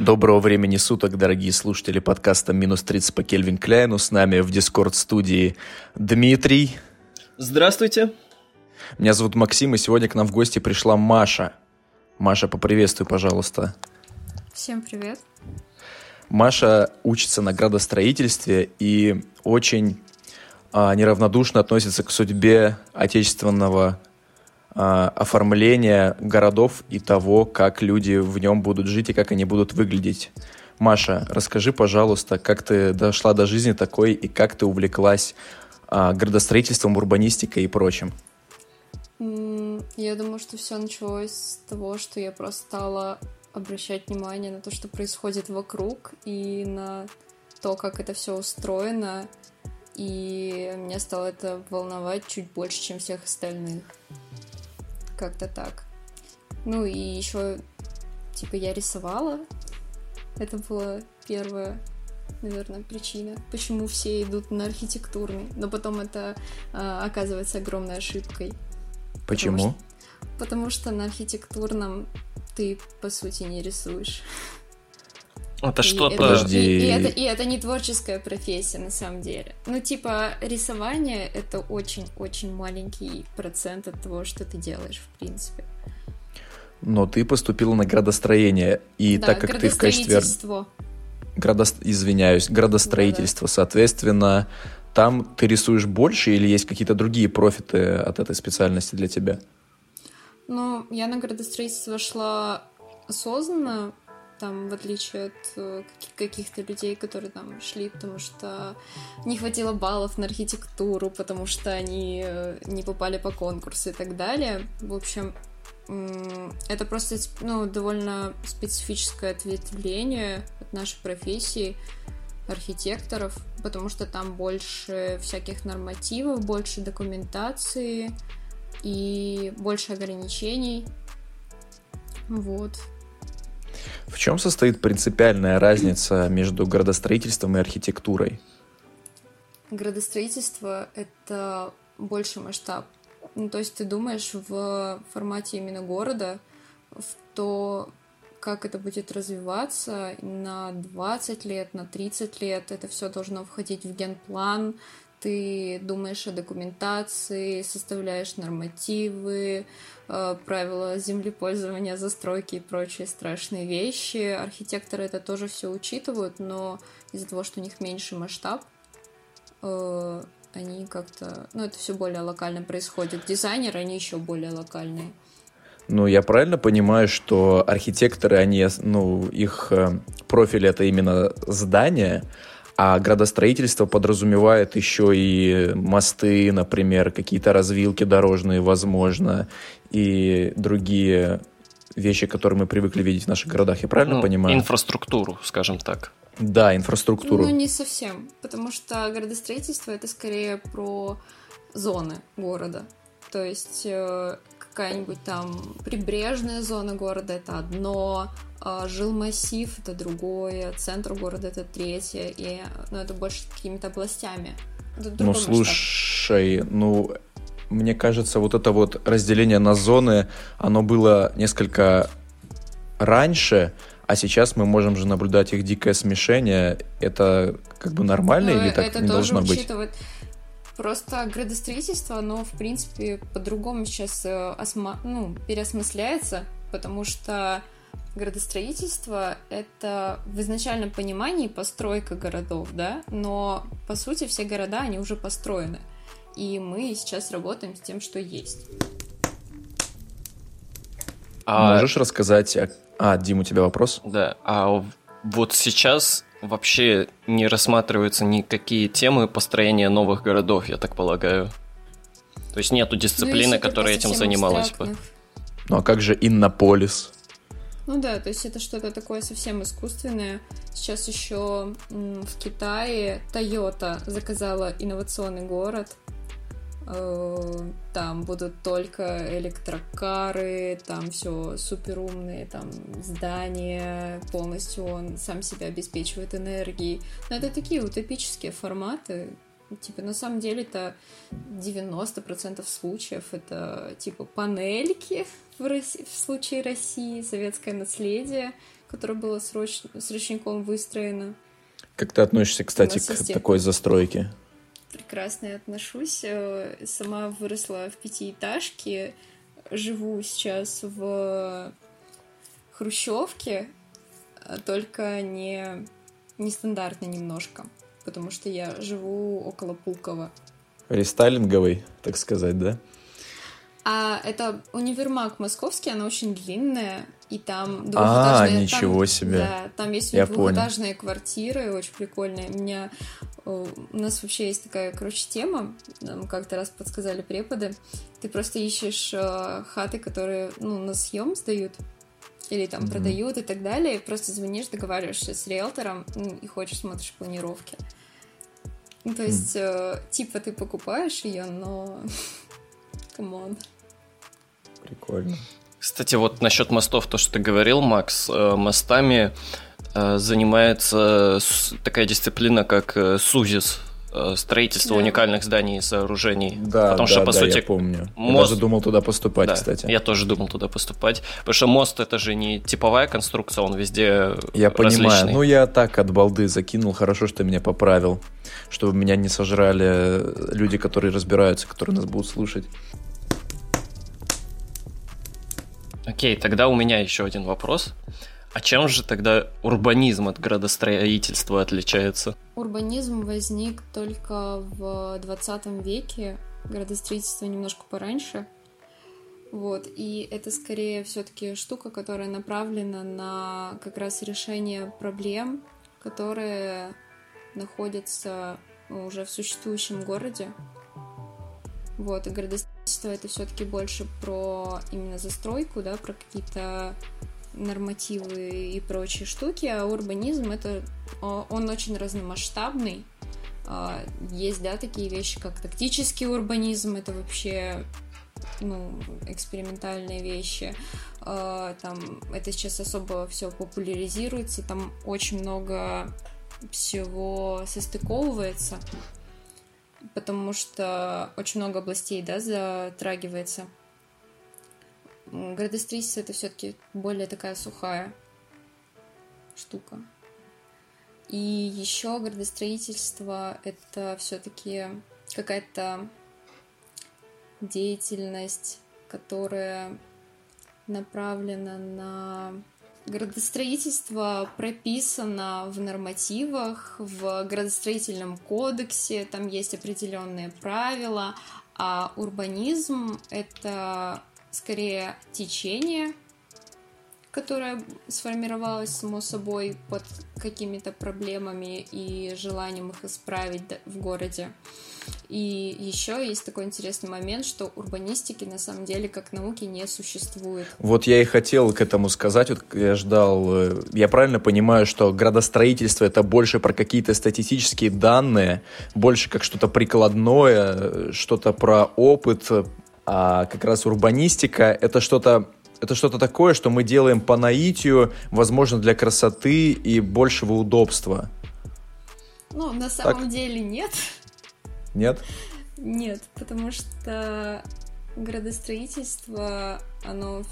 Доброго времени суток, дорогие слушатели подкаста «Минус 30 по Кельвин Кляйну». С нами в Дискорд-студии Дмитрий. Здравствуйте. Меня зовут Максим, и сегодня к нам в гости пришла Маша. Маша, поприветствуй, пожалуйста. Всем привет. Маша учится на градостроительстве и очень а, неравнодушно относится к судьбе отечественного а, оформления городов и того, как люди в нем будут жить и как они будут выглядеть. Маша, расскажи, пожалуйста, как ты дошла до жизни такой и как ты увлеклась а, градостроительством, урбанистикой и прочим? Я думаю, что все началось с того, что я просто стала обращать внимание на то, что происходит вокруг, и на то, как это все устроено, и меня стало это волновать чуть больше, чем всех остальных. Как-то так. Ну и еще, типа, я рисовала. Это была первая, наверное, причина, почему все идут на архитектурный. Но потом это э, оказывается огромной ошибкой. Почему? Потому что, потому что на архитектурном ты, по сути, не рисуешь. Это что-то... Подожди. И, и, это, и это не творческая профессия, на самом деле. Ну, типа, рисование — это очень-очень маленький процент от того, что ты делаешь, в принципе. Но ты поступила на градостроение, и да, так как ты в качестве... Градо... Извиняюсь, градостроительство, да, да. соответственно, там ты рисуешь больше или есть какие-то другие профиты от этой специальности для тебя? Ну, я на градостроительство шла осознанно, там, в отличие от э, каких-то людей, которые там шли, потому что не хватило баллов на архитектуру, потому что они э, не попали по конкурсу и так далее. В общем, это просто ну, довольно специфическое ответвление от нашей профессии архитекторов, потому что там больше всяких нормативов, больше документации и больше ограничений. Вот. В чем состоит принципиальная разница между градостроительством и архитектурой? Градостроительство — это больше масштаб. Ну, то есть ты думаешь в формате именно города, в то, как это будет развиваться на 20 лет, на 30 лет. Это все должно входить в генплан, ты думаешь о документации, составляешь нормативы, э, правила землепользования, застройки и прочие страшные вещи. Архитекторы это тоже все учитывают, но из-за того, что у них меньший масштаб, э, они как-то... Ну, это все более локально происходит. Дизайнеры, они еще более локальные. Ну, я правильно понимаю, что архитекторы, они, ну, их э, профиль это именно здание, а градостроительство подразумевает еще и мосты, например, какие-то развилки дорожные, возможно, и другие вещи, которые мы привыкли видеть в наших городах. Я правильно ну, понимаю? Инфраструктуру, скажем так. Да, инфраструктуру. Ну, не совсем, потому что градостроительство это скорее про зоны города. То есть э, какая-нибудь там прибрежная зона города это одно, а, жилмассив это другое, центр города это третье, и ну, это больше какими-то областями. ну, слушай, масштаб. ну, мне кажется, вот это вот разделение на зоны, оно было несколько раньше, а сейчас мы можем же наблюдать их дикое смешение. Это как бы нормально Но или так это не тоже должно учитывать. быть? Просто градостроительство, оно, в принципе, по-другому сейчас э, осма... ну, переосмысляется, потому что градостроительство — это в изначальном понимании постройка городов, да, но, по сути, все города, они уже построены, и мы сейчас работаем с тем, что есть. А... Можешь рассказать... А, Дим, у тебя вопрос? Да, а вот сейчас вообще не рассматриваются никакие темы построения новых городов, я так полагаю. То есть нету дисциплины, ну, которая этим занималась бы. Ну а как же Иннополис? Ну да, то есть это что-то такое совсем искусственное. Сейчас еще в Китае Toyota заказала инновационный город, там будут только электрокары, там все супер умные, там здания, полностью он сам себя обеспечивает энергией. Но это такие утопические форматы. Типа, на самом деле, это 90% случаев это, типа, панельки в, России, в случае России, советское наследие, которое было сроч... срочником выстроено. Как ты относишься, кстати, к такой застройке? Прекрасно я отношусь. Э, сама выросла в пятиэтажке, живу сейчас в хрущевке, а только не нестандартно немножко, потому что я живу около Пулково. Рестайлинговый, так сказать, да? А это универмаг московский, она очень длинная, и там двухэтажные... А, ничего там, себе. Да, там есть Я двухэтажные понял. квартиры, очень прикольные. У меня... У нас вообще есть такая, короче, тема, нам как-то раз подсказали преподы. Ты просто ищешь э, хаты, которые, ну, на съем сдают, или там mm-hmm. продают и так далее, и просто звонишь, договариваешься с риэлтором и хочешь, смотришь планировки. Ну, то есть, mm. э, типа, ты покупаешь ее, но... Come on. Прикольно. Кстати, вот насчет мостов, то, что ты говорил, Макс, э, мостами э, занимается такая дисциплина, как э, СУЗИС, строительство да. уникальных зданий и сооружений. Да, Потому да, что, по да, сути, я помню. Мост... Я даже думал туда поступать, да, кстати. Я тоже думал туда поступать. Потому что мост это же не типовая конструкция, он везде Я различный. понимаю. Ну, я так от балды закинул. Хорошо, что ты меня поправил. Чтобы меня не сожрали люди, которые разбираются, которые нас будут слушать. Окей, тогда у меня еще один вопрос. А чем же тогда урбанизм от градостроительства отличается? Урбанизм возник только в 20 веке, градостроительство немножко пораньше. Вот, и это скорее все-таки штука, которая направлена на как раз решение проблем, которые находятся уже в существующем городе. Вот, и градостроительство это все-таки больше про именно застройку, да, про какие-то нормативы и прочие штуки, а урбанизм это он очень разномасштабный. А, есть, да, такие вещи, как тактический урбанизм, это вообще ну, экспериментальные вещи. А, там это сейчас особо все популяризируется, там очень много всего состыковывается потому что очень много областей, да, затрагивается. Градостроительство это все-таки более такая сухая штука. И еще градостроительство это все-таки какая-то деятельность, которая направлена на Градостроительство прописано в нормативах, в градостроительном кодексе, там есть определенные правила, а урбанизм — это скорее течение, которое сформировалось само собой под какими-то проблемами и желанием их исправить в городе. И еще есть такой интересный момент, что урбанистики на самом деле как науки не существует. Вот я и хотел к этому сказать, вот я ждал, э, я правильно понимаю, что градостроительство это больше про какие-то статистические данные, больше как что-то прикладное, что-то про опыт, а как раз урбанистика это что-то это что-то такое, что мы делаем по наитию, возможно, для красоты и большего удобства. Ну, на самом так? деле нет. Нет? Нет, потому что градостроительство, оно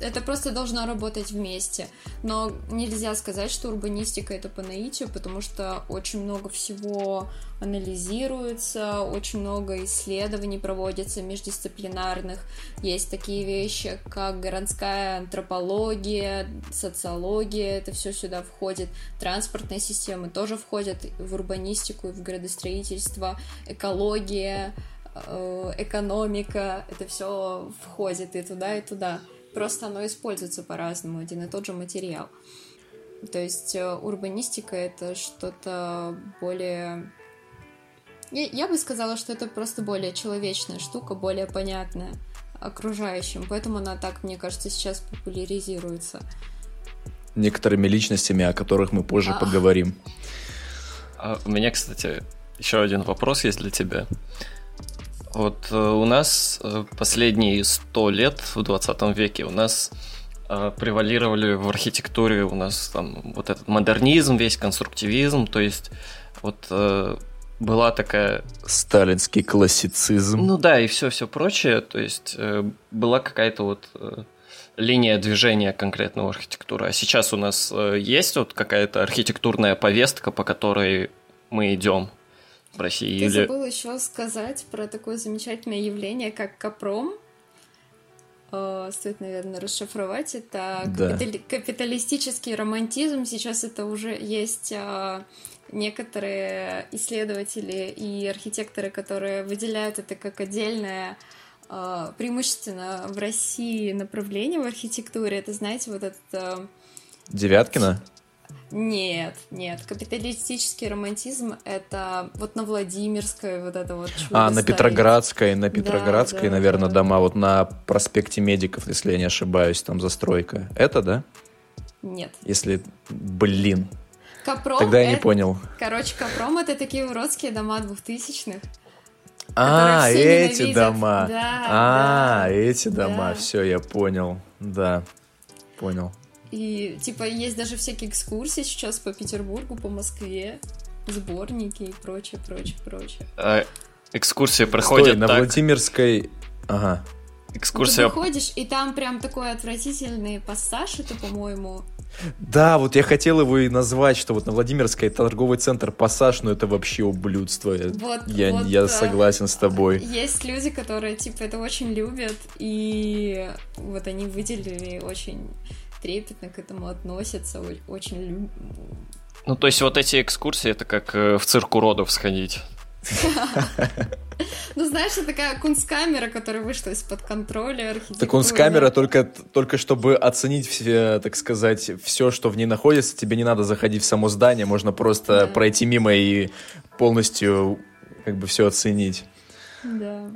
это просто должно работать вместе. Но нельзя сказать, что урбанистика это по наитию, потому что очень много всего анализируется, очень много исследований проводится междисциплинарных. Есть такие вещи, как городская антропология, социология, это все сюда входит. Транспортная система тоже входит в урбанистику, в градостроительство, экология, э, экономика, это все входит и туда, и туда. Просто оно используется по-разному, один и тот же материал. То есть э, урбанистика это что-то более... Я, я бы сказала, что это просто более человечная штука, более понятная окружающим. Поэтому она так, мне кажется, сейчас популяризируется. Некоторыми личностями, о которых мы позже а. поговорим. А у меня, кстати, еще один вопрос есть для тебя. Вот э, у нас э, последние сто лет в 20 веке у нас э, превалировали в архитектуре у нас там вот этот модернизм, весь конструктивизм, то есть вот была такая... Сталинский классицизм. Ну да, и все-все прочее, то есть была какая-то вот линия движения конкретного архитектуры. А сейчас у нас есть вот какая-то архитектурная повестка, по которой мы идем в России? Ты или... забыл еще сказать про такое замечательное явление, как Капром. Э, стоит, наверное, расшифровать. Это да. капитали- капиталистический романтизм. Сейчас это уже есть э, некоторые исследователи и архитекторы, которые выделяют это как отдельное э, преимущественно в России направление в архитектуре. Это, знаете, вот этот... Девяткина? Нет, нет. Капиталистический романтизм — это вот на Владимирской вот это вот чудо А, на Петроградской, на Петроградской, да, да, наверное, да. дома, вот на проспекте Медиков, если я не ошибаюсь, там застройка. Это, да? Нет. Если, блин. Капром Тогда я это... не понял. Короче, Капром — это такие уродские дома двухтысячных. А, эти ненавидят. дома. Да, а, да, эти дома. Да. Все, я понял. Да, понял. И, типа, есть даже всякие экскурсии сейчас по Петербургу, по Москве, сборники и прочее, прочее, прочее. А, экскурсии проходят Стой, на так... Владимирской... Ага. Экскурсия... Ты выходишь, и там прям такой отвратительный пассаж, это, по-моему... Да, вот я хотел его и назвать, что вот на Владимирской торговый центр Пассаж, но это вообще ублюдство. Вот, я, вот, я согласен с тобой. Есть люди, которые, типа, это очень любят, и вот они выделили очень трепетно к этому относятся, очень любят. Ну, то есть вот эти экскурсии, это как э, в цирк уродов сходить. Ну, знаешь, это такая кунсткамера, которая вышла из-под контроля архитектуры. Так кунсткамера только, только чтобы оценить, все, так сказать, все, что в ней находится. Тебе не надо заходить в само здание, можно просто да. пройти мимо и полностью как бы все оценить. Да.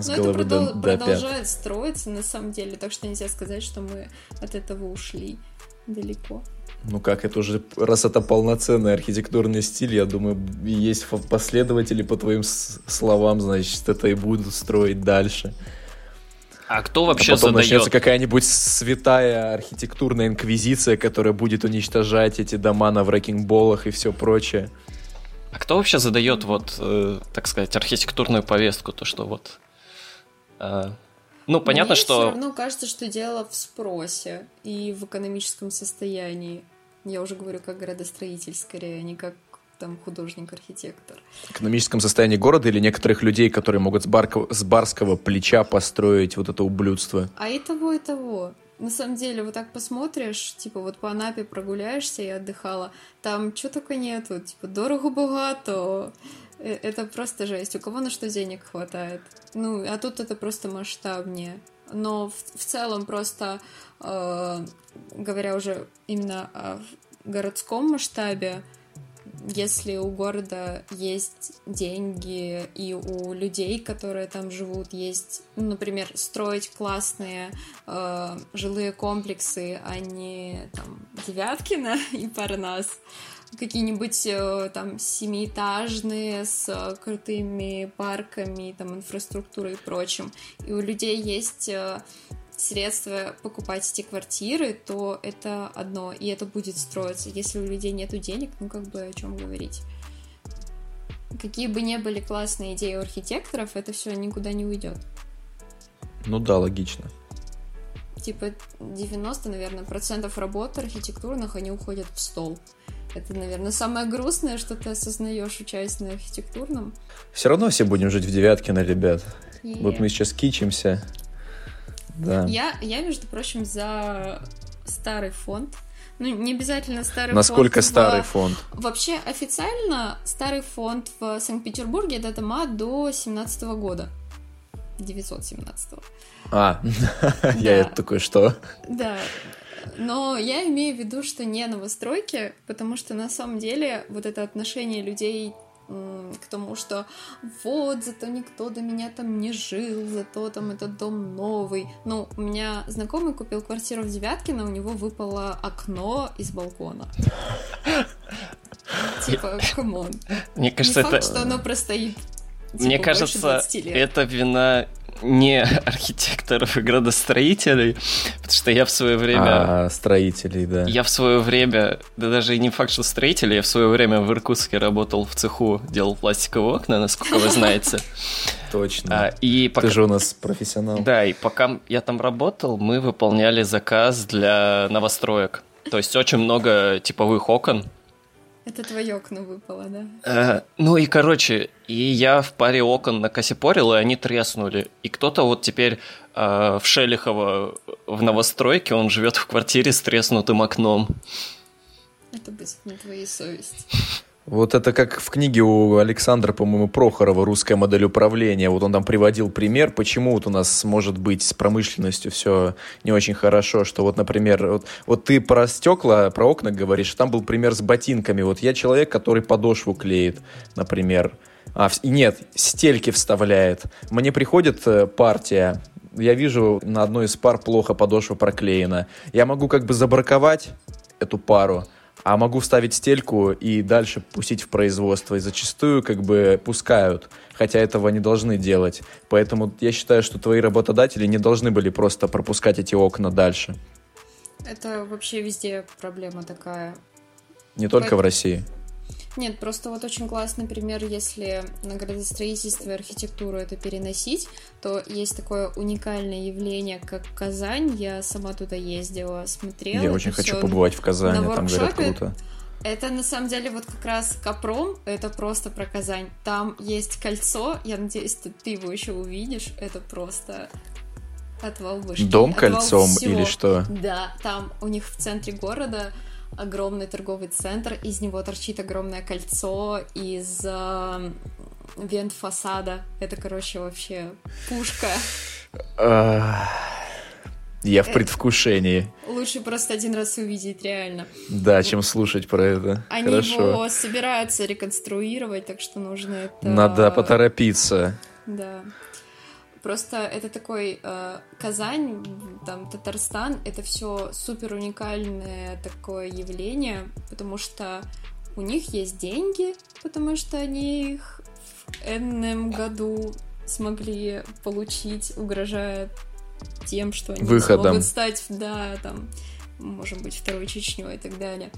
С Но это продол- до, продолжает строиться на самом деле, так что нельзя сказать, что мы от этого ушли далеко. Ну как, это уже, раз это полноценный архитектурный стиль, я думаю, есть последователи по твоим словам, значит, это и будут строить дальше. А кто вообще а потом задает? начнется какая-нибудь святая архитектурная инквизиция, которая будет уничтожать эти дома на врекинг-болах и все прочее. А кто вообще задает вот, э, так сказать, архитектурную повестку, то что вот ну, понятно, Мне что... все равно кажется, что дело в спросе и в экономическом состоянии. Я уже говорю как градостроитель скорее, а не как там художник-архитектор. В экономическом состоянии города или некоторых людей, которые могут с, барко... с барского плеча построить вот это ублюдство? А и того, и того. На самом деле, вот так посмотришь, типа вот по Анапе прогуляешься, я отдыхала, там что только нету, типа дорого-богато, э, это просто жесть. У кого на что денег хватает? Ну, а тут это просто масштабнее. Но в, в целом просто, э, говоря уже именно о городском масштабе, если у города есть деньги и у людей, которые там живут, есть, ну, например, строить классные э, жилые комплексы, а не там Девяткина и Парнас, какие-нибудь э, там семиэтажные с э, крутыми парками, там инфраструктурой и прочим. И у людей есть э, средства покупать эти квартиры, то это одно, и это будет строиться. Если у людей нет денег, ну как бы о чем говорить. Какие бы ни были классные идеи у архитекторов, это все никуда не уйдет. Ну да, логично. Типа 90, наверное, процентов работ архитектурных, они уходят в стол. Это, наверное, самое грустное, что ты осознаешь, участие на архитектурном. Все равно все будем жить в Девяткино, ребят. Yeah. Вот мы сейчас кичимся. Да. Я, я, между прочим, за старый фонд. Ну, не обязательно старый Насколько фонд. старый в... фонд? Вообще, официально старый фонд в Санкт-Петербурге это дома до 17 -го года. 917 -го. А, я такой, что? Да, но я имею в виду, что не новостройки, потому что на самом деле вот это отношение людей к тому, что вот, зато никто до меня там не жил, зато там этот дом новый. Ну, у меня знакомый купил квартиру в Девяткино, у него выпало окно из балкона. Типа, come on. Мне кажется, это... что оно простоит Мне типа, кажется, это вина не архитекторов и градостроителей, потому что я в свое время... А, строителей, да. Я в свое время, да даже и не факт, что строители, я в свое время в Иркутске работал в цеху, делал пластиковые окна, насколько вы знаете. Точно. А, и пока... Ты же у нас профессионал. Да, и пока я там работал, мы выполняли заказ для новостроек. То есть очень много типовых окон. Это твое окно выпало, да? Э, ну и, короче, и я в паре окон накосипорил, и они треснули. И кто-то вот теперь э, в Шелихово в новостройке, он живет в квартире с треснутым окном. Это быть на твоей совести. Вот это как в книге у Александра, по-моему, Прохорова «Русская модель управления». Вот он там приводил пример, почему вот у нас может быть с промышленностью все не очень хорошо, что вот, например, вот, вот ты про стекла, про окна говоришь, там был пример с ботинками. Вот я человек, который подошву клеит, например. А, нет, стельки вставляет. Мне приходит э, партия, я вижу на одной из пар плохо подошва проклеена. Я могу как бы забраковать эту пару, а могу вставить стельку и дальше пустить в производство. И зачастую как бы пускают, хотя этого не должны делать. Поэтому я считаю, что твои работодатели не должны были просто пропускать эти окна дальше. Это вообще везде проблема такая. Не только в России. Нет, просто вот очень классный пример, если на градостроительство и архитектуру это переносить, то есть такое уникальное явление, как Казань. Я сама туда ездила, смотрела. Я очень хочу побывать в Казани, там говорят круто. Это на самом деле вот как раз Капром, это просто про Казань. Там есть кольцо, я надеюсь, ты, ты его еще увидишь. Это просто отвал башки. Дом кольцом всего. или что? Да, там у них в центре города огромный торговый центр, из него торчит огромное кольцо из э, вент фасада. Это, короче, вообще пушка. Я в предвкушении. Лучше просто один раз увидеть, реально. Да, чем слушать про это. Они Хорошо. его собираются реконструировать, так что нужно это... Надо поторопиться. Да. Просто это такой э, Казань, там Татарстан, это все супер уникальное такое явление, потому что у них есть деньги, потому что они их в энном году смогли получить, угрожая тем, что они Выходом. смогут стать, да, там, может быть, второй Чечней и так далее.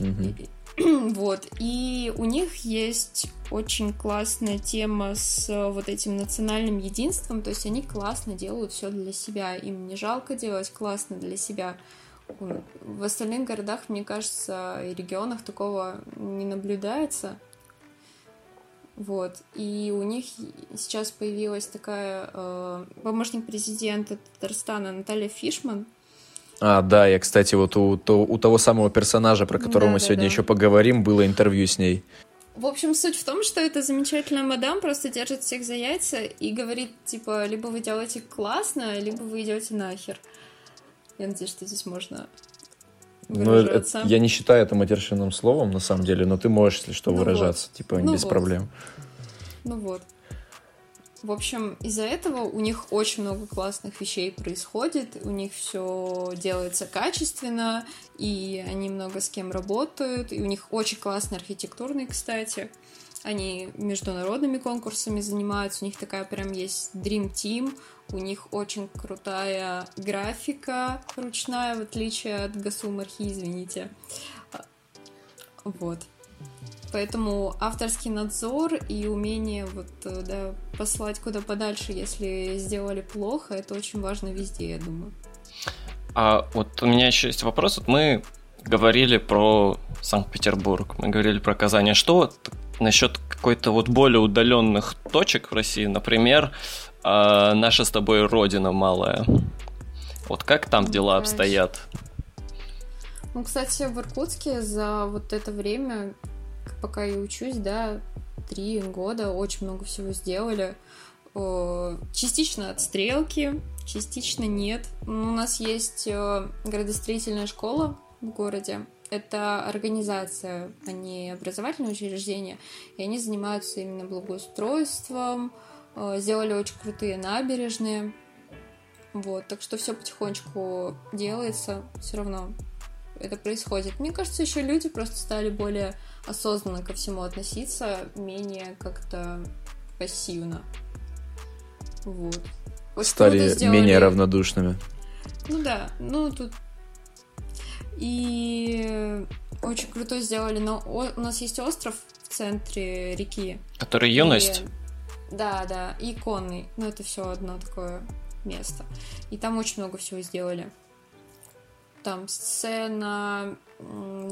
Угу. Вот, и у них есть очень классная тема с э, вот этим национальным единством, то есть они классно делают все для себя, им не жалко делать классно для себя. В остальных городах, мне кажется, и регионах такого не наблюдается. Вот. И у них сейчас появилась такая э, помощник президента Татарстана Наталья Фишман, а, да, я, кстати, вот у, то, у того самого персонажа, про которого да, мы да, сегодня да. еще поговорим, было интервью с ней. В общем, суть в том, что эта замечательная мадам просто держит всех за яйца и говорит, типа, либо вы делаете классно, либо вы идете нахер. Я надеюсь, что здесь можно ну, это, я не считаю это матершинным словом, на самом деле, но ты можешь, если что, ну выражаться, вот. типа, ну без вот. проблем. Ну вот. В общем, из-за этого у них очень много классных вещей происходит, у них все делается качественно, и они много с кем работают, и у них очень классные архитектурные, кстати. Они международными конкурсами занимаются, у них такая прям есть Dream Team, у них очень крутая графика ручная, в отличие от Гасумархи, извините. Вот. Поэтому авторский надзор и умение вот, э, да, послать куда подальше, если сделали плохо, это очень важно везде, я думаю. А вот у меня еще есть вопрос. Вот мы говорили про Санкт-Петербург, мы говорили про Казань. А что вот насчет какой-то вот более удаленных точек в России, например, э, наша с тобой родина малая? Вот как там дела обстоят? Ну, кстати, в Иркутске за вот это время пока я учусь, да, три года, очень много всего сделали. Частично от стрелки, частично нет. У нас есть э, градостроительная школа в городе. Это организация, а не образовательное учреждение. И они занимаются именно благоустройством, э, сделали очень крутые набережные. Вот, так что все потихонечку делается, все равно это происходит. Мне кажется, еще люди просто стали более осознанно ко всему относиться, менее как-то пассивно. Вот. вот стали сделали... менее равнодушными. Ну да, ну тут и очень круто сделали, но у нас есть остров в центре реки. Который юность? Да, да, и конный. Ну, это все одно такое место. И там очень много всего сделали. Там сцена,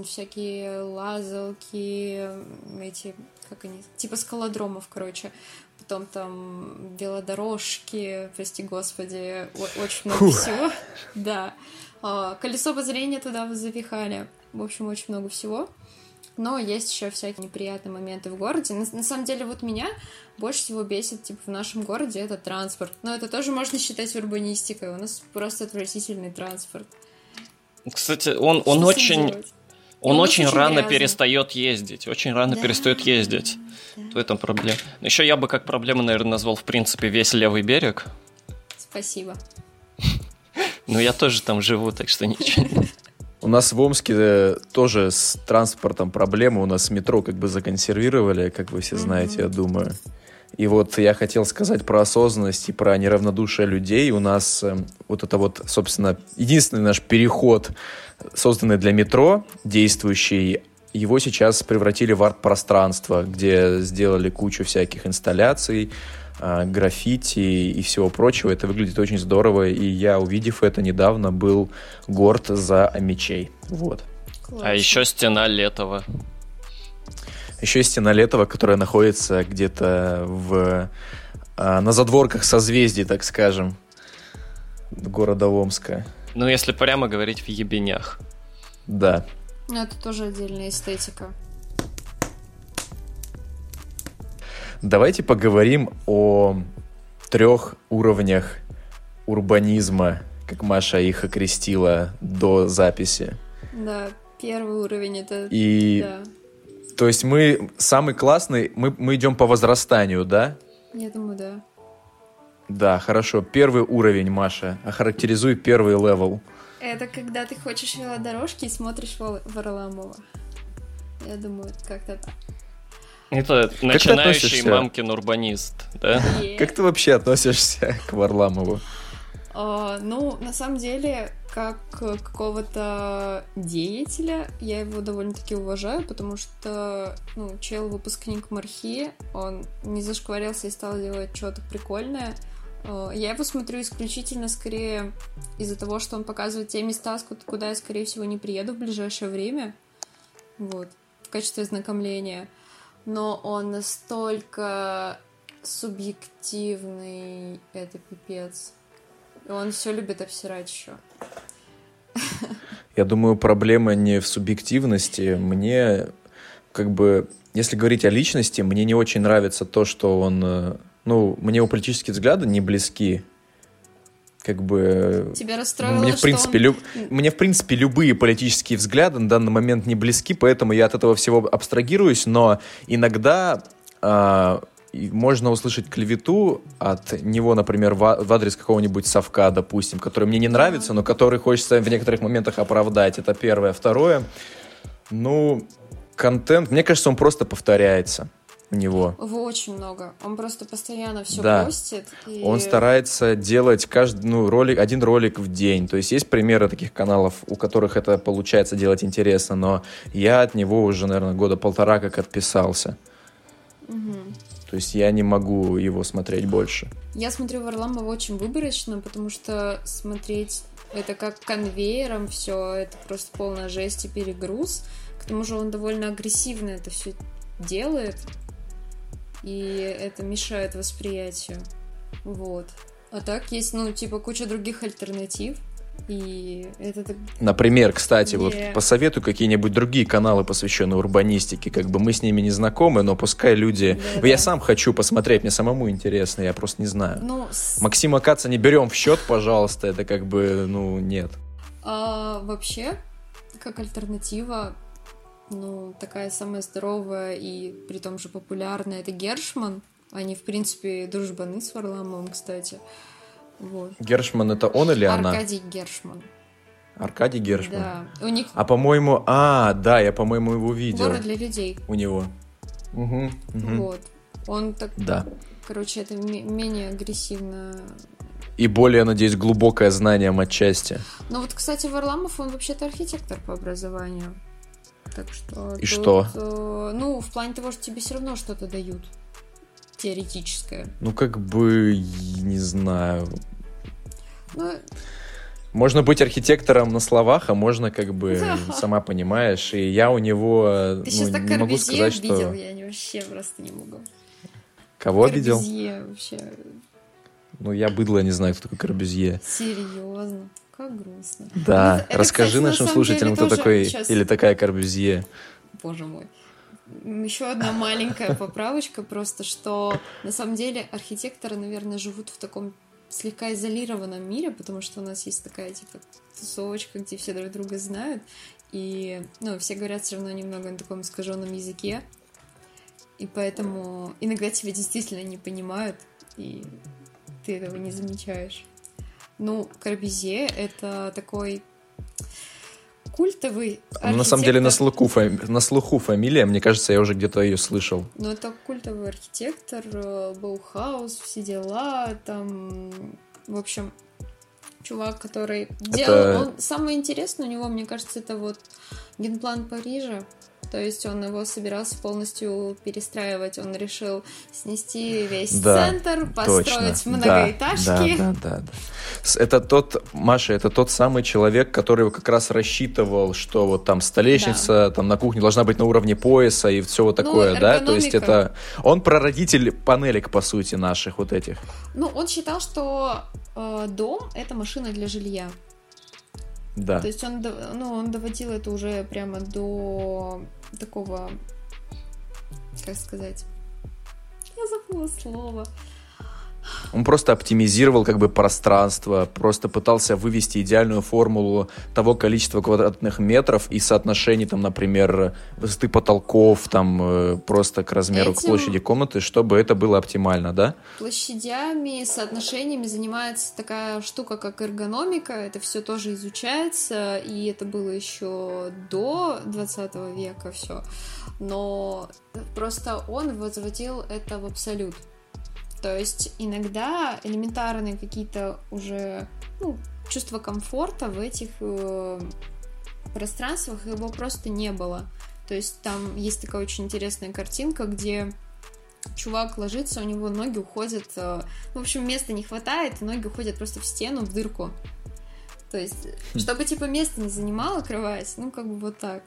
всякие лазалки, эти, как они, типа скалодромов, короче. Потом там велодорожки, прости господи, очень много Фух. всего. Да. А, колесо обозрения туда запихали. В общем, очень много всего. Но есть еще всякие неприятные моменты в городе. На, на самом деле, вот меня больше всего бесит, типа, в нашем городе это транспорт. Но это тоже можно считать урбанистикой. У нас просто отвратительный транспорт. Кстати, он, он очень... Он, очень, очень рано грязный. перестает ездить, очень рано да, перестает ездить. Да. В этом проблема. Еще я бы как проблему, наверное, назвал в принципе весь левый берег. Спасибо. Ну я тоже там живу, так что ничего. У нас в Омске э, тоже с транспортом проблемы. У нас метро как бы законсервировали, как вы все знаете, я думаю. И вот я хотел сказать про осознанность и про неравнодушие людей. У нас э, вот это вот, собственно, единственный наш переход, созданный для метро, действующий, его сейчас превратили в арт-пространство, где сделали кучу всяких инсталляций, а, граффити и всего прочего. Это выглядит очень здорово, и я, увидев это недавно, был горд за мечей. Вот. Классно. А еще стена Летова. Еще стена Летова, которая находится где-то в а, на задворках созвездий, так скажем, города Омска. Ну, если прямо говорить в ебенях. Да. Ну, это тоже отдельная эстетика. Давайте поговорим о трех уровнях урбанизма, как Маша их окрестила до записи. Да, первый уровень это... И... Да. То есть мы самый классный, мы, мы идем по возрастанию, да? Я думаю, да. Да, хорошо. Первый уровень, Маша. Охарактеризуй первый level. Это когда ты хочешь велодорожки и смотришь Варламова. Я думаю, как-то так. Это начинающий мамкин урбанист, да? Yeah. Как ты вообще относишься к Варламову? Э, ну, на самом деле, как какого-то деятеля, я его довольно-таки уважаю, потому что, ну, чел выпускник МАРХИ, он не зашкварился и стал делать что-то прикольное. Uh, я его смотрю исключительно скорее из-за того, что он показывает те места, куда я, скорее всего, не приеду в ближайшее время. Вот, в качестве знакомления но он настолько субъективный, это пипец. Он все любит обсирать еще. Я думаю, проблема не в субъективности. Мне, как бы, если говорить о личности, мне не очень нравится то, что он... Э, ну, мне его политические взгляды не близки как бы... Тебя расстроило, мне, в принципе, он... лю... мне, в принципе, любые политические взгляды на данный момент не близки, поэтому я от этого всего абстрагируюсь, но иногда э, можно услышать клевету от него, например, в, в адрес какого-нибудь совка, допустим, который мне не нравится, но который хочется в некоторых моментах оправдать. Это первое. Второе, ну, контент, мне кажется, он просто повторяется у него. Его очень много. Он просто постоянно все да. постит. И... Он старается делать каждый, ну, ролик, один ролик в день. То есть есть примеры таких каналов, у которых это получается делать интересно, но я от него уже, наверное, года полтора как отписался. Угу. То есть я не могу его смотреть больше. Я смотрю Варламова очень выборочно, потому что смотреть это как конвейером все, это просто полная жесть и перегруз. К тому же он довольно агрессивно это все делает и это мешает восприятию. Вот. А так есть, ну, типа, куча других альтернатив. И это. Например, кстати, yeah. вот посоветую какие-нибудь другие каналы, посвященные урбанистике. Как бы мы с ними не знакомы, но пускай люди... Да, я да. сам хочу посмотреть, мне самому интересно, я просто не знаю. Ну, с... Максима Каца не берем в счет, пожалуйста, это как бы, ну, нет. А, вообще, как альтернатива, ну, такая самая здоровая и при том же популярная это Гершман. Они, в принципе, дружбаны с Варламовым, кстати. Вот. Гершман это он или Аркадий она? Аркадий Гершман. Аркадий Гершман. Да. У них... А по-моему, а, да, я, по-моему, его видел. Город для людей. У него. Угу, угу. Вот. Он так... Да. Короче, это менее агрессивно и более, надеюсь, глубокое знание матчасти. Ну вот, кстати, Варламов, он вообще-то архитектор по образованию. Так что... И тут, что? Э, ну, в плане того, что тебе все равно что-то дают. теоретическое. Ну, как бы, не знаю. Ну, можно быть архитектором на словах, а можно как бы, сама понимаешь, и я у него Ты ну, так не могу сказать, что... видел, я вообще просто не могу. Кого видел? вообще. Ну, я быдло не знаю, кто такой Корбюзье. Серьезно? Как грустно. Да, это, расскажи кстати, нашим слушателям, кто такой сейчас... или такая Корбюзье. Боже мой. Еще одна маленькая поправочка просто, что на самом деле архитекторы, наверное, живут в таком слегка изолированном мире, потому что у нас есть такая, типа, тусовочка, где все друг друга знают, и, ну, все говорят все равно немного на таком искаженном языке, и поэтому иногда тебя действительно не понимают, и ты этого не замечаешь. Ну, Корбюзье — это такой культовый архитектор. Ну, на самом деле на слуху, фами... на слуху фамилия, мне кажется, я уже где-то ее слышал. Ну, это культовый архитектор, э, Баухаус, все дела, там, в общем, чувак, который это... делал... Он... Самое интересное у него, мне кажется, это вот генплан Парижа, то есть он его собирался полностью перестраивать. Он решил снести весь да, центр, построить точно. многоэтажки. Да, да, да, да. Это тот, Маша, это тот самый человек, который как раз рассчитывал, что вот там столешница, да. там на кухне должна быть на уровне пояса и все вот ну, такое, ну, да? То есть это... Он прародитель панелек, по сути, наших вот этих. Ну, он считал, что э, дом — это машина для жилья. Да. То есть он, ну, он доводил это уже прямо до такого, как сказать, я забыла слово. Он просто оптимизировал как бы пространство, просто пытался вывести идеальную формулу того количества квадратных метров и соотношений, там, например, высоты потолков, там, э, просто к размеру, Этим... к площади комнаты, чтобы это было оптимально, да? Площадями, соотношениями занимается такая штука, как эргономика, это все тоже изучается, и это было еще до 20 века все, но просто он возводил это в абсолют. То есть иногда элементарные какие-то уже ну, чувства комфорта в этих э, пространствах его просто не было. То есть там есть такая очень интересная картинка, где чувак ложится, у него ноги уходят, э, в общем, места не хватает, ноги уходят просто в стену, в дырку. То есть, хм. чтобы типа место не занимало кровать, ну как бы вот так.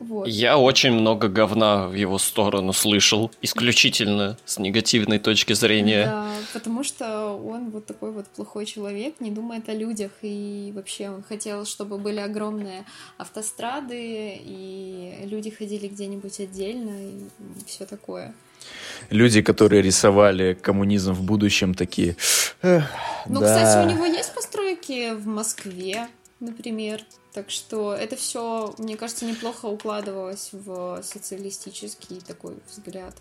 Вот. Я очень много говна в его сторону слышал, исключительно с негативной точки зрения. Да, потому что он вот такой вот плохой человек, не думает о людях, и вообще он хотел, чтобы были огромные автострады, и люди ходили где-нибудь отдельно, и все такое. Люди, которые рисовали коммунизм в будущем, такие... Ну, да. кстати, у него есть постройки в Москве, например. Так что это все, мне кажется, неплохо укладывалось в социалистический такой взгляд.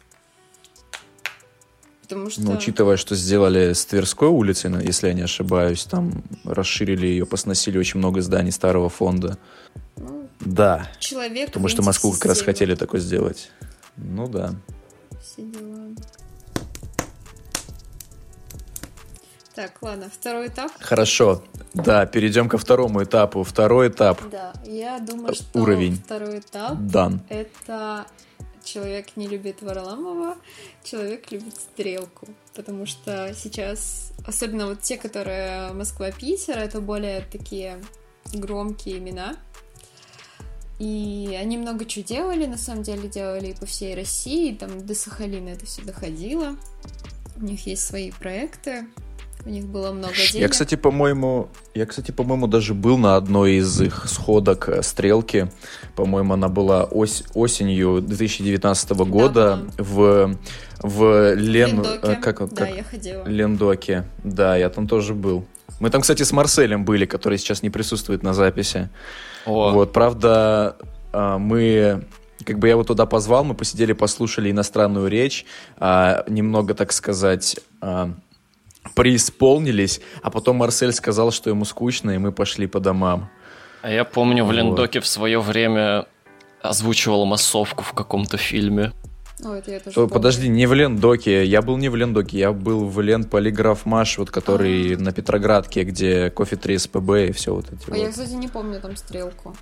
Потому что... Ну, учитывая, что сделали с Тверской улицей, если я не ошибаюсь, там расширили ее, посносили очень много зданий старого фонда. Ну, да. Человек Потому что Москву как раз хотели такое сделать. Ну да. Все дела. Так, ладно, второй этап. Хорошо. Да, перейдем ко второму этапу. Второй этап. Да, я думаю, что Уровень. второй этап Дан. это человек не любит Варламова, человек любит Стрелку. Потому что сейчас, особенно вот те, которые Москва-Питер, это более такие громкие имена. И они много чего делали, на самом деле делали и по всей России, там до Сахалина это все доходило. У них есть свои проекты, у них было много денег. Я, кстати, по-моему, я, кстати, по-моему, даже был на одной из их сходок э, стрелки. По-моему, она была ось, осенью 2019 года да, в в Лен... Лендоке. Э, как, как... Да, я ходила. Лендоке. Да, я там тоже был. Мы там, кстати, с Марселем были, который сейчас не присутствует на записи. О. Вот, правда, а, мы как бы я его туда позвал, мы посидели, послушали иностранную речь, а, немного, так сказать, а, преисполнились, а потом Марсель сказал, что ему скучно, и мы пошли по домам. А я помню, в Лендоке в свое время озвучивал массовку в каком-то фильме. О, это я тоже помню. Подожди, не в Лендоке. Я был не в Лендоке, я был в Лен Полиграф Маш, вот который А-а-а. на Петроградке, где кофе 3 СПБ и все вот эти а вот. я, кстати, не помню там стрелку.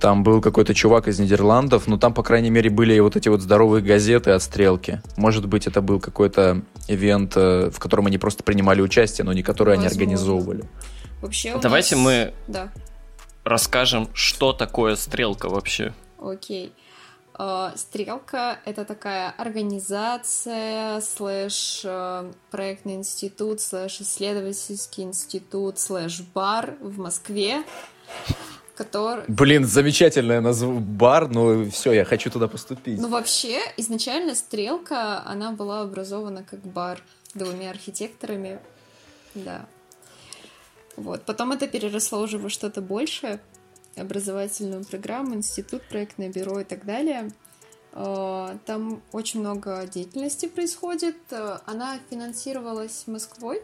Там был какой-то чувак из Нидерландов, но там, по крайней мере, были вот эти вот здоровые газеты от стрелки. Может быть, это был какой-то ивент, э, в котором они просто принимали участие, но не который Возможно. они организовывали. Вообще Давайте нас... мы да. расскажем, что такое стрелка вообще. Окей. Э, Стрелка — это такая организация, слэш э, проектный институт, слэш исследовательский институт, слэш бар в Москве, который... Блин, замечательное название бар, но все, я хочу туда поступить. Ну, вообще, изначально Стрелка, она была образована как бар двумя архитекторами, да. Вот. Потом это переросло уже во что-то большее, образовательную программу, институт, проектное бюро и так далее. Э, там очень много деятельности происходит. Э, она финансировалась Москвой,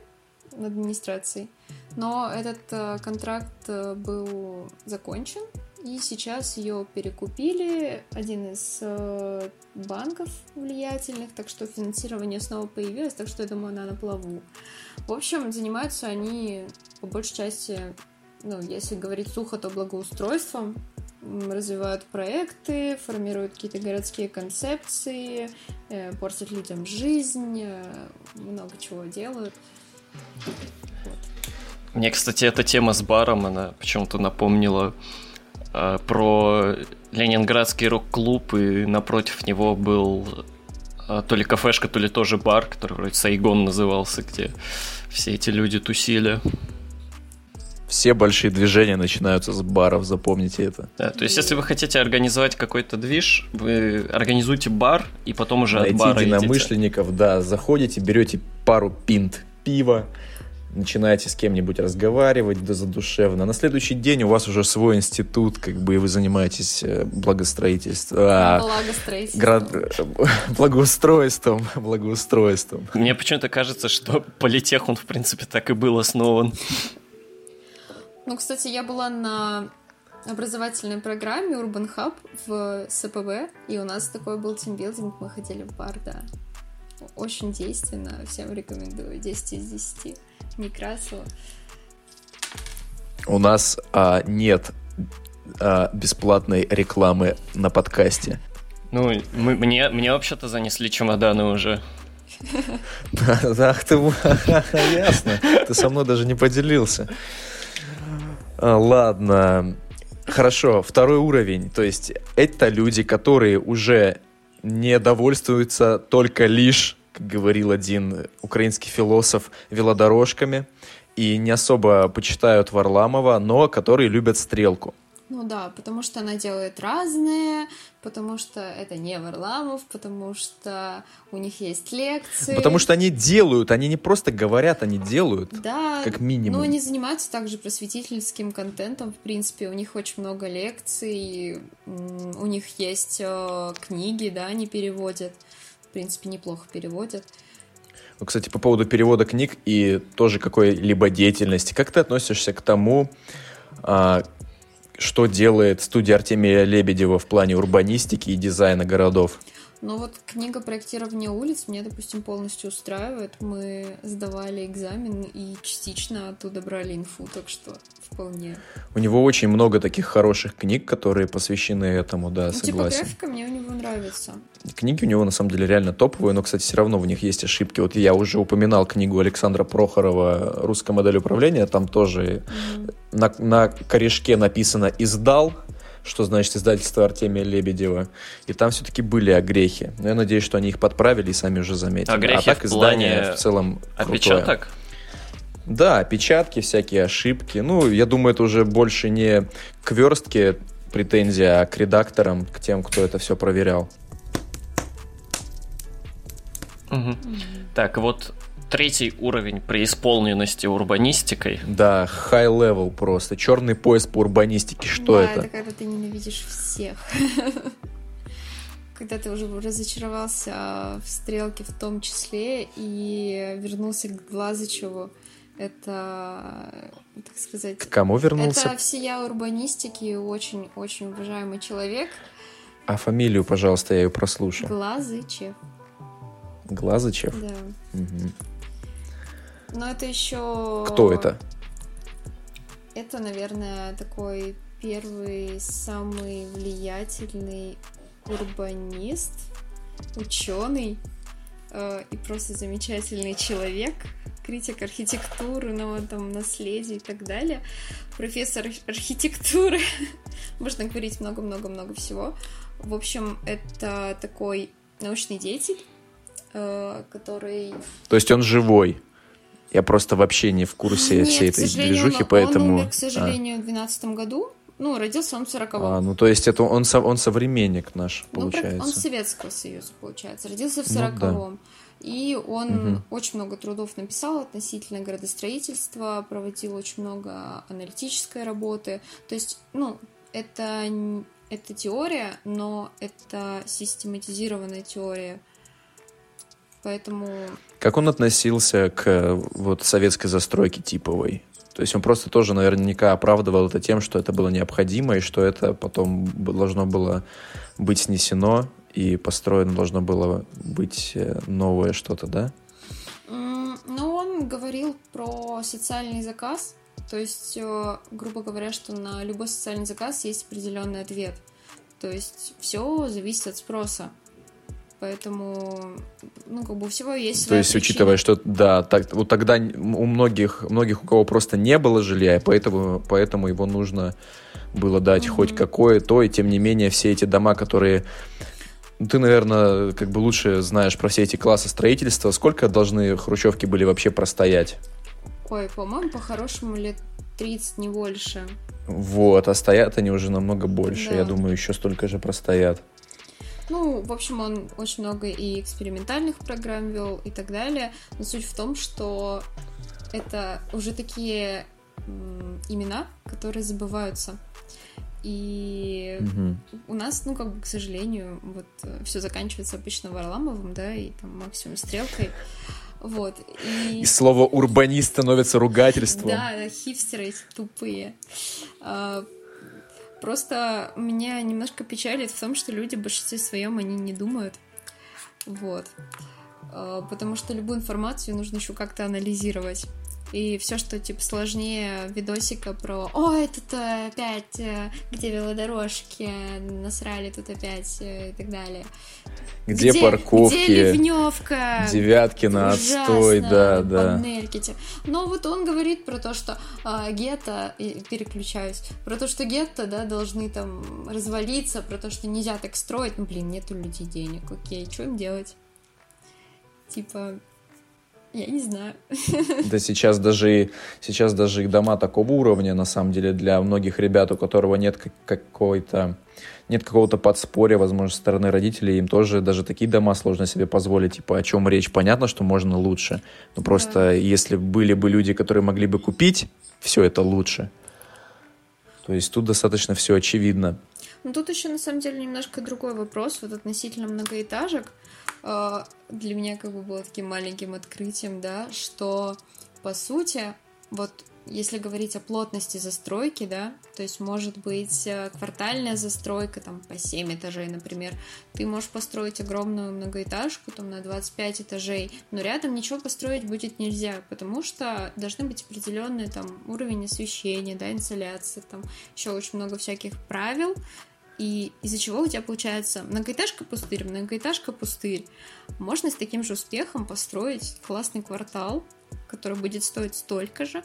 администрацией, но этот э, контракт был закончен, и сейчас ее перекупили один из банков влиятельных, так что финансирование снова появилось, так что я думаю, она на плаву. В общем, занимаются они по большей части ну, если говорить сухо, то благоустройством, развивают проекты, формируют какие-то городские концепции, э, портят людям жизнь, э, много чего делают. Мне, кстати, эта тема с баром, она почему-то напомнила э, про Ленинградский рок-клуб, и напротив него был э, то ли кафешка, то ли тоже бар, который вроде Сайгон назывался, где все эти люди тусили. Все большие движения начинаются с баров, запомните это. Да, то есть, если вы хотите организовать какой-то движ, вы организуете бар, и потом уже Найти от бара единомышленников, едите. да, заходите, берете пару пинт пива, начинаете с кем-нибудь разговаривать да задушевно. На следующий день у вас уже свой институт, как бы, и вы занимаетесь э, благостроительством. А, благостроительством. Град... Благоустройством. Благоустройством. Мне почему-то кажется, что политех, он, в принципе, так и был основан. Ну, кстати, я была на образовательной программе Urban Hub в СПБ, и у нас такой был тимбилдинг, мы ходили в бар, да. Очень действенно, всем рекомендую, 10 из 10. Некрасиво. У нас а, нет а, бесплатной рекламы на подкасте. Ну, мы, мне, мне вообще-то занесли чемоданы уже. Ах ты, ясно. Ты со мной даже не поделился. А, ладно. Хорошо, второй уровень. То есть это люди, которые уже не довольствуются только лишь, как говорил один украинский философ, велодорожками и не особо почитают Варламова, но которые любят стрелку. Ну да, потому что она делает разные, потому что это не Варламов, потому что у них есть лекции. Потому что они делают, они не просто говорят, они делают. Да. Как минимум. Ну, они занимаются также просветительским контентом, в принципе, у них очень много лекций, у них есть э, книги, да, они переводят, в принципе, неплохо переводят. Ну, кстати, по поводу перевода книг и тоже какой-либо деятельности, как ты относишься к тому, а, что делает студия Артемия Лебедева в плане урбанистики и дизайна городов? Ну вот книга проектирования улиц меня, допустим, полностью устраивает. Мы сдавали экзамен и частично оттуда брали инфу, так что вполне. У него очень много таких хороших книг, которые посвящены этому, да, ну, типа согласен. Типографика мне у него нравится. Книги у него на самом деле реально топовые, но, кстати, все равно в них есть ошибки. Вот я уже упоминал книгу Александра Прохорова «Русская модель управления», там тоже mm на, на корешке написано «издал», что значит издательство Артемия Лебедева. И там все-таки были огрехи. Но я надеюсь, что они их подправили и сами уже заметили. Огрехи а так издание в, в целом Отпечаток? Крутое. Да, опечатки, всякие ошибки. Ну, я думаю, это уже больше не к верстке претензия, а к редакторам, к тем, кто это все проверял. Угу. Так, вот третий уровень преисполненности урбанистикой. Да, high level просто. Черный пояс по урбанистике. Что да, это? это когда ты ненавидишь всех. Когда ты уже разочаровался в стрелке в том числе и вернулся к Глазычеву. Это, так сказать... К кому вернулся? Это всея урбанистики, очень-очень уважаемый человек. А фамилию, пожалуйста, я ее прослушал. Глазычев. Глазычев? Да. Угу. Но это еще... Кто это? Это, наверное, такой первый самый влиятельный урбанист, ученый э, и просто замечательный человек, критик архитектуры, ну, там, наследия и так далее, профессор архитектуры, можно говорить много-много-много всего. В общем, это такой научный деятель, э, который... То есть он живой? Я просто вообще не в курсе Нет, всей этой движухи, он, поэтому... Он умер, к сожалению, а. в 2012 году. Ну, родился он в 40 А, ну то есть это он, он современник наш, получается. Ну, он Советского Союза, получается. Родился в 40-м. Ну, да. И он угу. очень много трудов написал относительно градостроительства, проводил очень много аналитической работы. То есть, ну, это, это теория, но это систематизированная теория. Поэтому... Как он относился к вот советской застройке типовой? То есть он просто тоже наверняка оправдывал это тем, что это было необходимо, и что это потом должно было быть снесено, и построено должно было быть э, новое что-то, да? Ну, он говорил про социальный заказ, то есть, э, грубо говоря, что на любой социальный заказ есть определенный ответ. То есть все зависит от спроса. Поэтому, ну, как бы у всего есть То есть, учитывая, что, да, так, вот тогда у многих, многих, у кого просто не было жилья, и поэтому, поэтому его нужно было дать mm-hmm. хоть какое-то, и тем не менее все эти дома, которые... Ну, ты, наверное, как бы лучше знаешь про все эти классы строительства. Сколько должны хрущевки были вообще простоять? Ой, по-моему, по-хорошему лет 30, не больше. Вот, а стоят они уже намного больше. Да. Я думаю, еще столько же простоят. Ну, в общем, он очень много и экспериментальных программ вел и так далее. Но суть в том, что это уже такие имена, которые забываются. И угу. у нас, ну, как бы, к сожалению, вот э, все заканчивается обычно Варламовым, да, и там максимум стрелкой. Вот. И... и слово урбанист становится ругательством. Да, хипстеры эти тупые. Просто меня немножко печалит в том, что люди в большинстве своем они не думают. Вот. А, потому что любую информацию нужно еще как-то анализировать. И все, что типа сложнее видосика про «Ой, тут опять э, где велодорожки насрали тут опять» э, и так далее. Где, где парковки? Где ливневка? Девятки на отстой, да, да. Но вот он говорит про то, что а, гетто, переключаюсь, про то, что гетто, да, должны там развалиться, про то, что нельзя так строить. Ну, блин, нету людей денег, окей, что им делать? Типа, я не знаю. Да сейчас даже, сейчас даже их дома такого уровня, на самом деле, для многих ребят, у которого нет какой-то нет какого-то подспорья, возможно, со стороны родителей, им тоже даже такие дома сложно себе позволить. Типа, о чем речь? Понятно, что можно лучше. Но просто да. если были бы люди, которые могли бы купить все это лучше, то есть тут достаточно все очевидно. Ну тут еще на самом деле немножко другой вопрос вот относительно многоэтажек. А, для меня как бы было таким маленьким открытием, да, что по сути вот если говорить о плотности застройки, да, то есть может быть э, квартальная застройка там по 7 этажей, например, ты можешь построить огромную многоэтажку там на 25 этажей, но рядом ничего построить будет нельзя, потому что должны быть определенные там уровень освещения, да, инсоляции, там еще очень много всяких правил, и из-за чего у тебя получается многоэтажка пустырь, многоэтажка пустырь. Можно с таким же успехом построить классный квартал, который будет стоить столько же,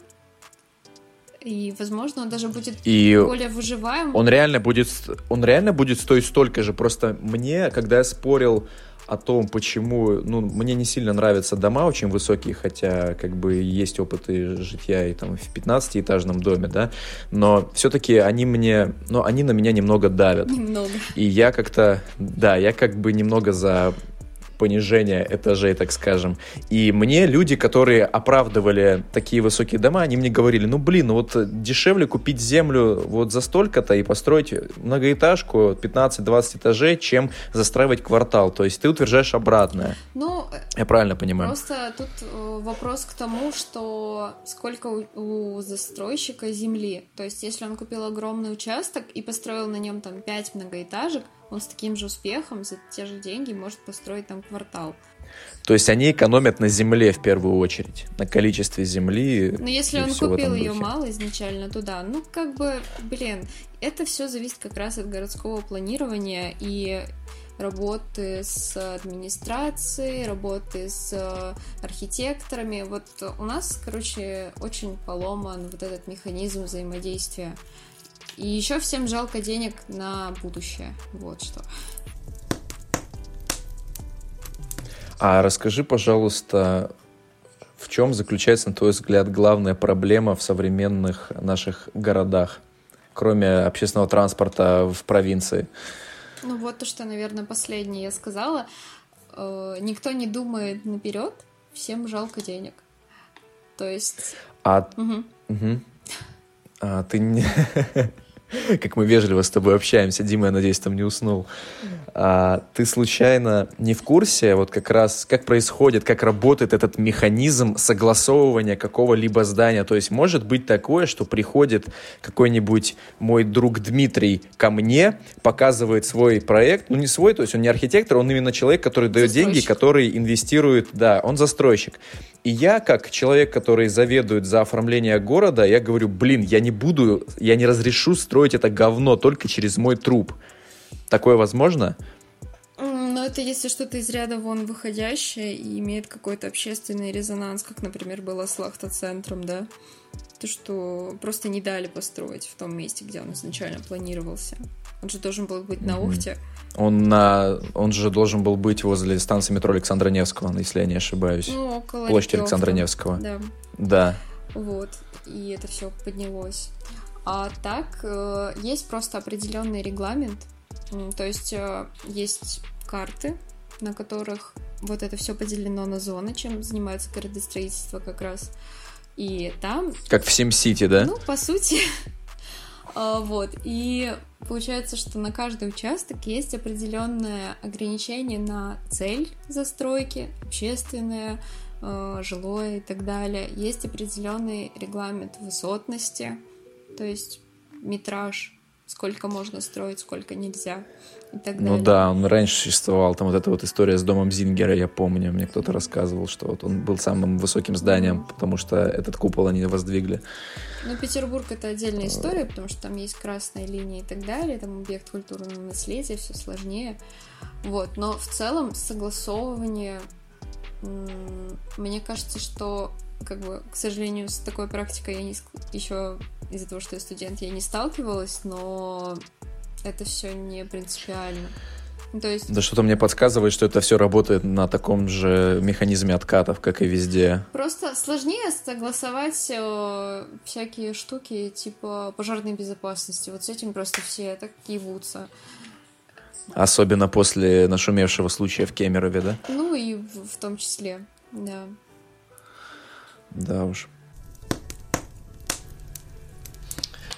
и, возможно, он даже будет и более выживаем. Он реально будет, он реально будет стоить столько же. Просто мне, когда я спорил о том, почему, ну, мне не сильно нравятся дома очень высокие, хотя, как бы, есть опыты житья и там в 15-этажном доме, да, но все-таки они мне, ну, они на меня немного давят. Немного. И я как-то, да, я как бы немного за понижения этажей, так скажем. И мне люди, которые оправдывали такие высокие дома, они мне говорили, ну блин, ну вот дешевле купить землю вот за столько-то и построить многоэтажку 15-20 этажей, чем застраивать квартал. То есть ты утверждаешь обратное. Ну, я правильно понимаю. Просто тут э, вопрос к тому, что сколько у, у застройщика земли. То есть если он купил огромный участок и построил на нем там 5 многоэтажек, он с таким же успехом за те же деньги может построить там квартал. То есть они экономят на земле в первую очередь, на количестве земли. Но если он купил ее мало изначально, то да. Ну, как бы, блин, это все зависит как раз от городского планирования и работы с администрацией, работы с э, архитекторами. Вот у нас, короче, очень поломан вот этот механизм взаимодействия. И еще всем жалко денег на будущее. Вот что. А расскажи, пожалуйста, в чем заключается, на твой взгляд, главная проблема в современных наших городах, кроме общественного транспорта в провинции? Ну вот то, что, наверное, последнее я сказала. Э, никто не думает наперед, всем жалко денег. То есть... А, угу. Угу. а ты не... как мы вежливо с тобой общаемся. Дима, я надеюсь, там не уснул. А, ты случайно не в курсе, вот как раз, как происходит, как работает этот механизм согласовывания какого-либо здания? То есть может быть такое, что приходит какой-нибудь мой друг Дмитрий ко мне, показывает свой проект, ну не свой, то есть он не архитектор, он именно человек, который дает деньги, который инвестирует, да, он застройщик. И я, как человек, который заведует за оформление города, я говорю, блин, я не буду, я не разрешу строить это говно только через мой труп. Такое возможно? Ну, это если что-то из ряда вон выходящее и имеет какой-то общественный резонанс, как, например, было с Лахта-центром, да? То, что просто не дали построить в том месте, где он изначально планировался. Он же должен был быть на Ухте. Он, на, он же должен был быть возле станции метро Александра Невского, если я не ошибаюсь. Ну, около Площадь Александра Невского. Да. Да. Вот. И это все поднялось. А так, э, есть просто определенный регламент. То есть э, есть карты, на которых вот это все поделено на зоны, чем занимается городостроительство как раз. И там... Как в Сим-Сити, да? Ну, по сути, вот. И получается, что на каждый участок есть определенное ограничение на цель застройки, общественное, а, жилое и так далее. Есть определенный регламент высотности, то есть метраж, сколько можно строить, сколько нельзя и так ну далее. Ну да, он раньше существовал, там вот эта вот история с домом Зингера, я помню, мне кто-то рассказывал, что вот он был самым высоким зданием, потому что этот купол они воздвигли. Ну, Петербург это отдельная история, потому что там есть красная линия и так далее, там объект культурного наследия, все сложнее. Вот, но в целом согласовывание, мне кажется, что как бы, к сожалению, с такой практикой я не еще из-за того, что я студент, я не сталкивалась, но это все не принципиально. Ну, то есть... Да что-то мне подсказывает, что это все работает на таком же механизме откатов, как и везде. Просто сложнее согласовать э, всякие штуки типа пожарной безопасности. Вот с этим просто все так ебутся. Особенно после нашумевшего случая в Кемерове, да? Ну и в том числе, да. Да уж.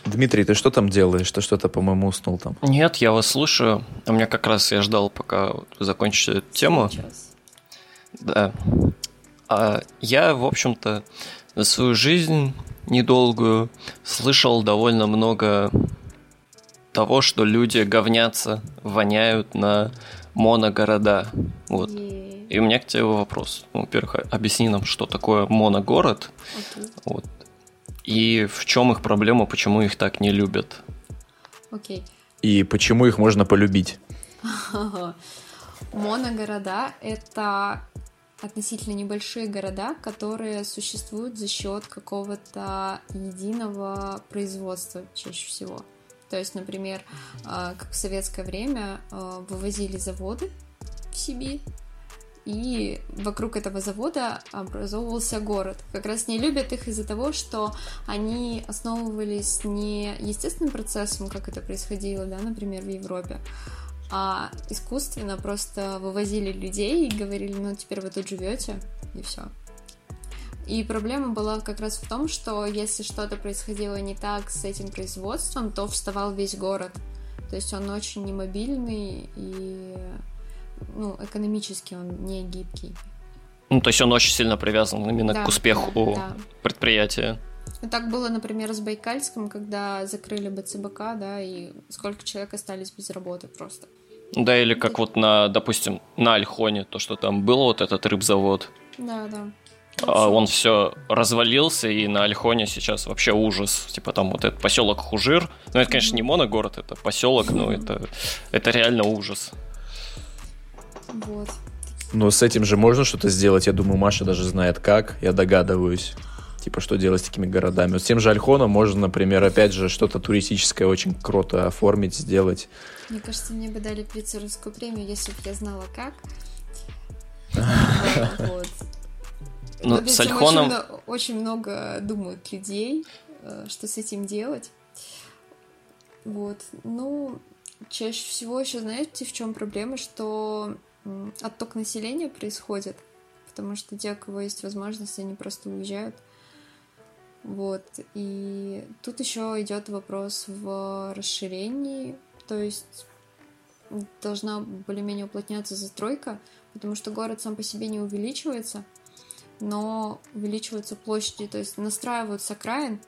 Дмитрий, ты что там делаешь? Ты что-то, по-моему, уснул там. Нет, я вас слушаю. У меня как раз я ждал, пока вы закончите эту тему. Сейчас. Да. А я, в общем-то, за свою жизнь недолгую слышал довольно много того, что люди говнятся, воняют на моногорода. Вот. И у меня к тебе вопрос. Ну, во-первых, объясни нам, что такое моногород. Okay. Вот. И в чем их проблема, почему их так не любят? Окей. Okay. И почему их можно полюбить? Моногорода — это относительно небольшие города, которые существуют за счет какого-то единого производства чаще всего. То есть, например, а, как в советское время а, вывозили заводы в Сибирь, и вокруг этого завода образовывался город. Как раз не любят их из-за того, что они основывались не естественным процессом, как это происходило, да, например, в Европе, а искусственно просто вывозили людей и говорили, ну теперь вы тут живете, и все. И проблема была как раз в том, что если что-то происходило не так с этим производством, то вставал весь город. То есть он очень немобильный и ну, экономически он не гибкий. Ну, то есть он очень сильно привязан именно да, к успеху да. предприятия. Ну, так было, например, с Байкальском, когда закрыли БЦБК, да, и сколько человек остались без работы просто. Да, или как вот на, допустим, на Альхоне, то, что там был вот этот рыбзавод. Да, да. А он все развалился, и на Альхоне сейчас вообще ужас. Типа там вот этот поселок Хужир. Ну, это, конечно, не моногород, это поселок, но это, это реально ужас. Вот. Но с этим же можно что-то сделать. Я думаю, Маша даже знает как. Я догадываюсь. Типа, что делать с такими городами. Вот с тем же Альхоном можно, например, опять же, что-то туристическое очень круто оформить, сделать. Мне кажется, мне бы дали Прицеровскую премию, если бы я знала как. Вот. Ну, с Альхоном... Очень, очень много думают людей, э, что с этим делать. Вот. Ну, чаще всего еще, знаете, в чем проблема, что отток населения происходит, потому что те, у кого есть возможность, они просто уезжают. Вот. И тут еще идет вопрос в расширении, то есть должна более-менее уплотняться застройка, потому что город сам по себе не увеличивается, но увеличиваются площади, то есть настраиваются окраин,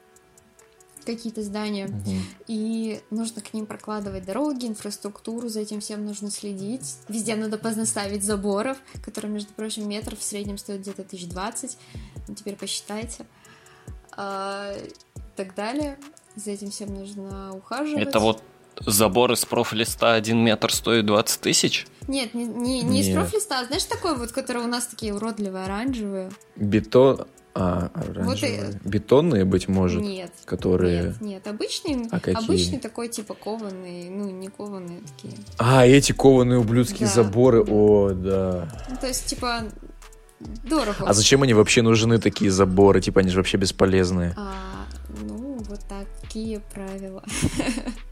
какие-то здания, угу. и нужно к ним прокладывать дороги, инфраструктуру, за этим всем нужно следить. Везде надо познаставить заборов, которые, между прочим, метров в среднем стоят где-то 1020, ну, теперь посчитайте. А, и так далее. За этим всем нужно ухаживать. Это вот забор из профлиста 1 метр стоит 20 тысяч? Нет, не, не, не из профлиста, а знаешь такой вот, который у нас такие уродливые оранжевые. Бетон, а, вот и... Бетонные, быть может? Нет. Которые... Нет, нет. Обычный, а какие? обычный такой, типа, кованный, ну, не кованые такие. А, эти кованые ублюдские да. заборы, о, да. Ну, то есть, типа, дорого. А зачем они вообще нужны, такие заборы? Типа, они же вообще бесполезные. А, ну, вот такие правила.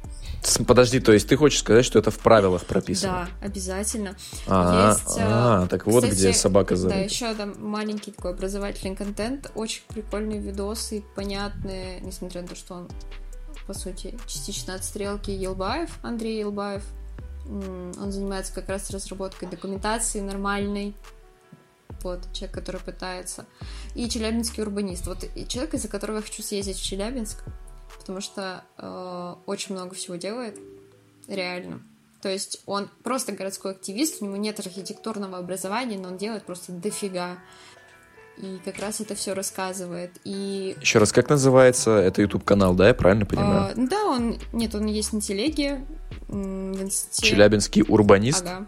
Подожди, то есть ты хочешь сказать, что это в правилах прописано? Да, обязательно. А, Есть, а, а так вот кстати, где собака зовут. Да, еще там маленький такой образовательный контент, очень прикольные видосы, понятные, несмотря на то, что он, по сути, частично от стрелки Елбаев, Андрей Елбаев. Он занимается как раз разработкой документации нормальной, вот, человек, который пытается. И челябинский урбанист. Вот человек, из-за которого я хочу съездить в Челябинск, потому что э, очень много всего делает, реально. То есть он просто городской активист, у него нет архитектурного образования, но он делает просто дофига. И как раз это все рассказывает. И... Еще раз, как называется? Это YouTube канал, да, я правильно понимаю? А, да, он. Нет, он есть на телеге. В инсте... Челябинский урбанист. Ага.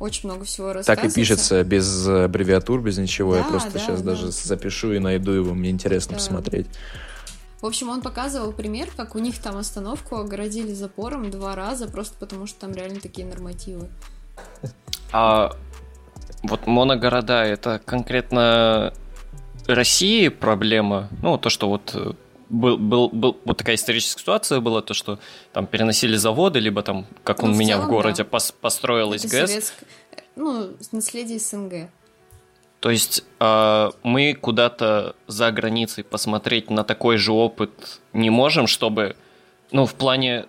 Очень много всего рассказывается. Так и пишется, без аббревиатур, без ничего. Да, я просто да, сейчас да. даже запишу и найду его, мне интересно да. посмотреть. В общем, он показывал пример, как у них там остановку огородили запором два раза, просто потому что там реально такие нормативы. А вот моногорода это конкретно России проблема? Ну, то, что вот э, был, был, был, вот такая историческая ситуация была, то, что там переносили заводы, либо там, как ну, он в меня целом, в городе да. пос, построилась это ГЭС. Советск... Ну, наследие СНГ. То есть э, мы куда-то за границей посмотреть на такой же опыт не можем, чтобы, ну, в плане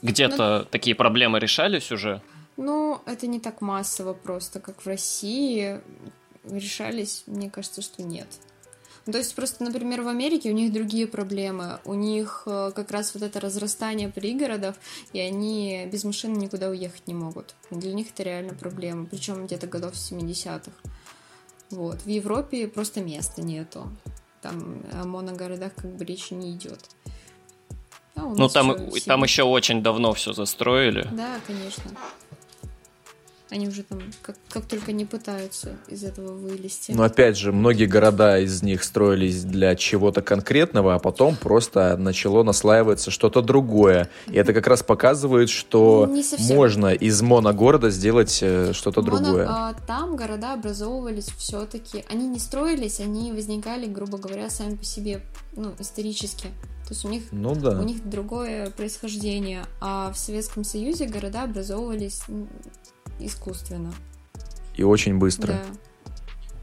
где-то ну, такие проблемы решались уже? Ну, это не так массово просто, как в России. Решались, мне кажется, что нет. Ну, то есть просто, например, в Америке у них другие проблемы. У них э, как раз вот это разрастание пригородов, и они без машины никуда уехать не могут. Для них это реально проблема. Причем где-то годов 70-х. Вот. В Европе просто места нету. Там о моногородах как бы речи не идет. А ну, там, там еще очень давно все застроили. Да, конечно. Они уже там как, как только не пытаются из этого вылезти. Но опять же, многие города из них строились для чего-то конкретного, а потом просто начало наслаиваться что-то другое. И это как раз показывает, что можно из моногорода сделать э, что-то Моно, другое. А, там города образовывались все-таки. Они не строились, они возникали, грубо говоря, сами по себе, ну, исторически. То есть у них, ну, да. у них другое происхождение. А в Советском Союзе города образовывались искусственно. И очень быстро. Да.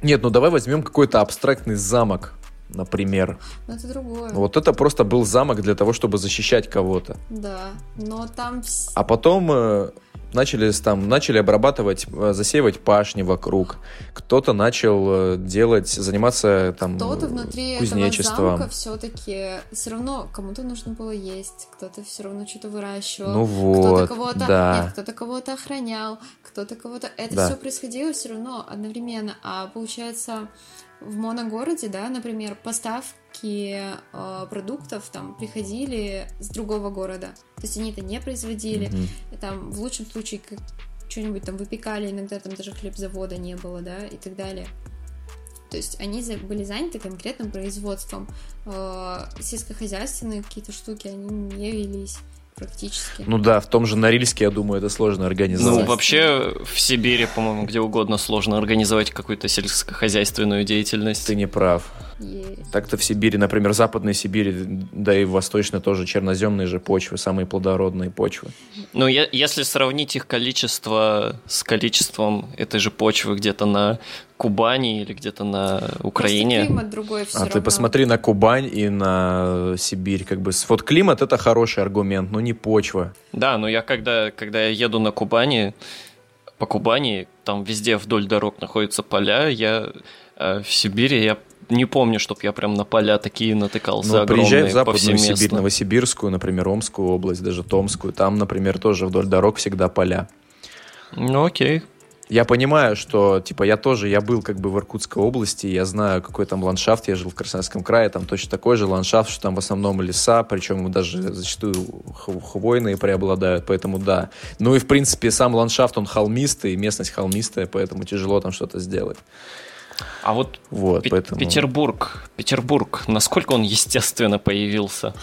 Нет, ну давай возьмем какой-то абстрактный замок, например. Но это другое. Вот это просто был замок для того, чтобы защищать кого-то. Да, но там... А потом... Начали там начали обрабатывать, э, засеивать пашни вокруг. Кто-то начал э, делать, заниматься там кто-то внутри кузнечеством. этого замка все-таки все равно кому-то нужно было есть, кто-то все равно что-то выращивал. Ну вот, кто-то кого-то, да. нет, кто-то кого-то охранял, кто-то кого-то. Это Да. все происходило все равно одновременно, а получается в моногороде, да, например, поставки э, продуктов там приходили с другого города, то есть они это не производили, и там в лучшем случае как что-нибудь там выпекали, иногда там даже хлебзавода не было, да, и так далее. То есть они за- были заняты конкретным производством. Э, сельскохозяйственные какие-то штуки, они не велись практически. Ну да, в том же Норильске, я думаю, это сложно Ну, организовать. вообще, в Сибири, по-моему, где угодно сложно организовать какую-то сельскохозяйственную деятельность. Ты не прав. Есть. Так-то в Сибири, например, в Западной Сибири, да и в Восточной тоже черноземные же почвы, самые плодородные почвы. Ну, я- если сравнить их количество с количеством этой же почвы где-то на Кубани или где-то на Просто Украине, климат другой все а ты посмотри на Кубань и на Сибирь, как бы. Вот климат это хороший аргумент, но не почва. Да, но я когда, когда я еду на Кубани, по Кубани, там везде вдоль дорог находятся поля, я э, в Сибири, я не помню, чтоб я прям на поля такие натыкался Ну, приезжай в Западную. Сибирь, Новосибирскую, например, Омскую область, даже Томскую. Там, например, тоже вдоль дорог всегда поля. Ну, окей. Я понимаю, что, типа, я тоже, я был как бы в Иркутской области, я знаю, какой там ландшафт, я жил в Красноярском крае, там точно такой же ландшафт, что там в основном леса, причем даже зачастую хвойные преобладают, поэтому да. Ну и, в принципе, сам ландшафт, он холмистый, местность холмистая, поэтому тяжело там что-то сделать. А вот Вот, Пе- поэтому... Петербург, Петербург, насколько он естественно появился?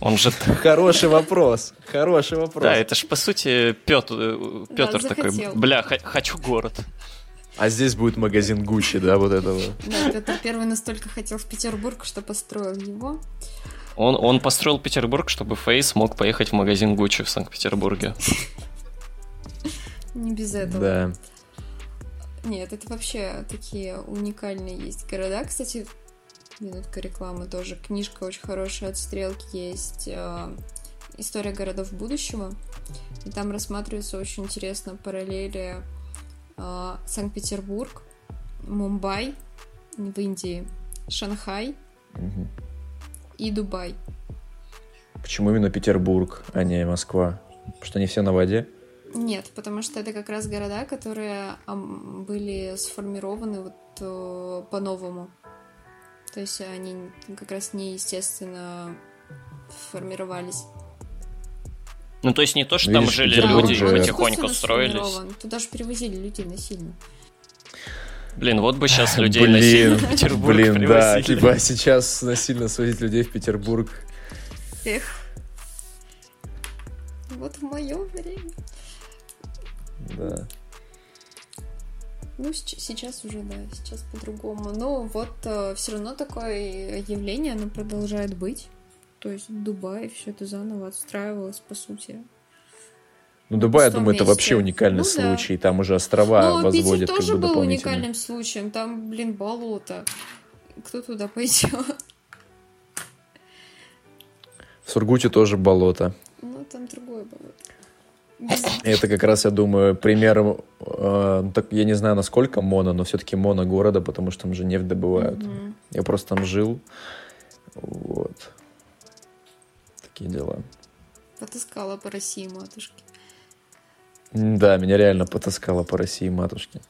Он же... Хороший вопрос, хороший вопрос. Да, это ж по сути Петр, Петр такой, захотел. бля, х- хочу город. А здесь будет магазин Гуччи, да, вот этого. Да, Петр Первый настолько хотел в Петербург, что построил его. Он, он построил Петербург, чтобы Фейс мог поехать в магазин Гуччи в Санкт-Петербурге. Не без этого. Да. Нет, это вообще такие уникальные есть города. Кстати, минутка рекламы тоже. Книжка очень хорошая от Стрелки есть. э, История городов будущего. И там рассматривается очень интересно параллели э, Санкт-Петербург, Мумбай в Индии, Шанхай Мгм. и Дубай. Почему именно Петербург, а не Москва? Потому что они все на воде? Нет, потому что это как раз города, которые были сформированы вот э, по-новому. То есть они как раз неестественно формировались. Ну, то есть не то, что Ну, там видишь, жили Петербург люди же- и Он потихоньку строились. Туда же привозили людей насильно. Блин, вот бы сейчас людей Блин, насильно в Петербург Блин, да, привозили. типа сейчас насильно свозить людей в Петербург. Эх. Вот в мое время. Да. Ну, сейчас уже, да, сейчас по-другому. Но вот все равно такое явление, оно продолжает быть. То есть Дубай все это заново отстраивалось, по сути. Ну, Дубай, я думаю, это месте. вообще уникальный Ну да. случай. Там уже острова Но Питер возводят как тоже бы был уникальным случаем. Там, блин, болото. Кто туда пойдет? В Сургуте тоже болото. Ну, там другое Это как раз, я думаю, пример, э, так, я не знаю, насколько моно, но все-таки моно города, потому что там же нефть добывают. Мгм. Я просто там жил. Вот. Такие дела. Потаскала по России матушки. Да, меня реально потаскало по России матушки.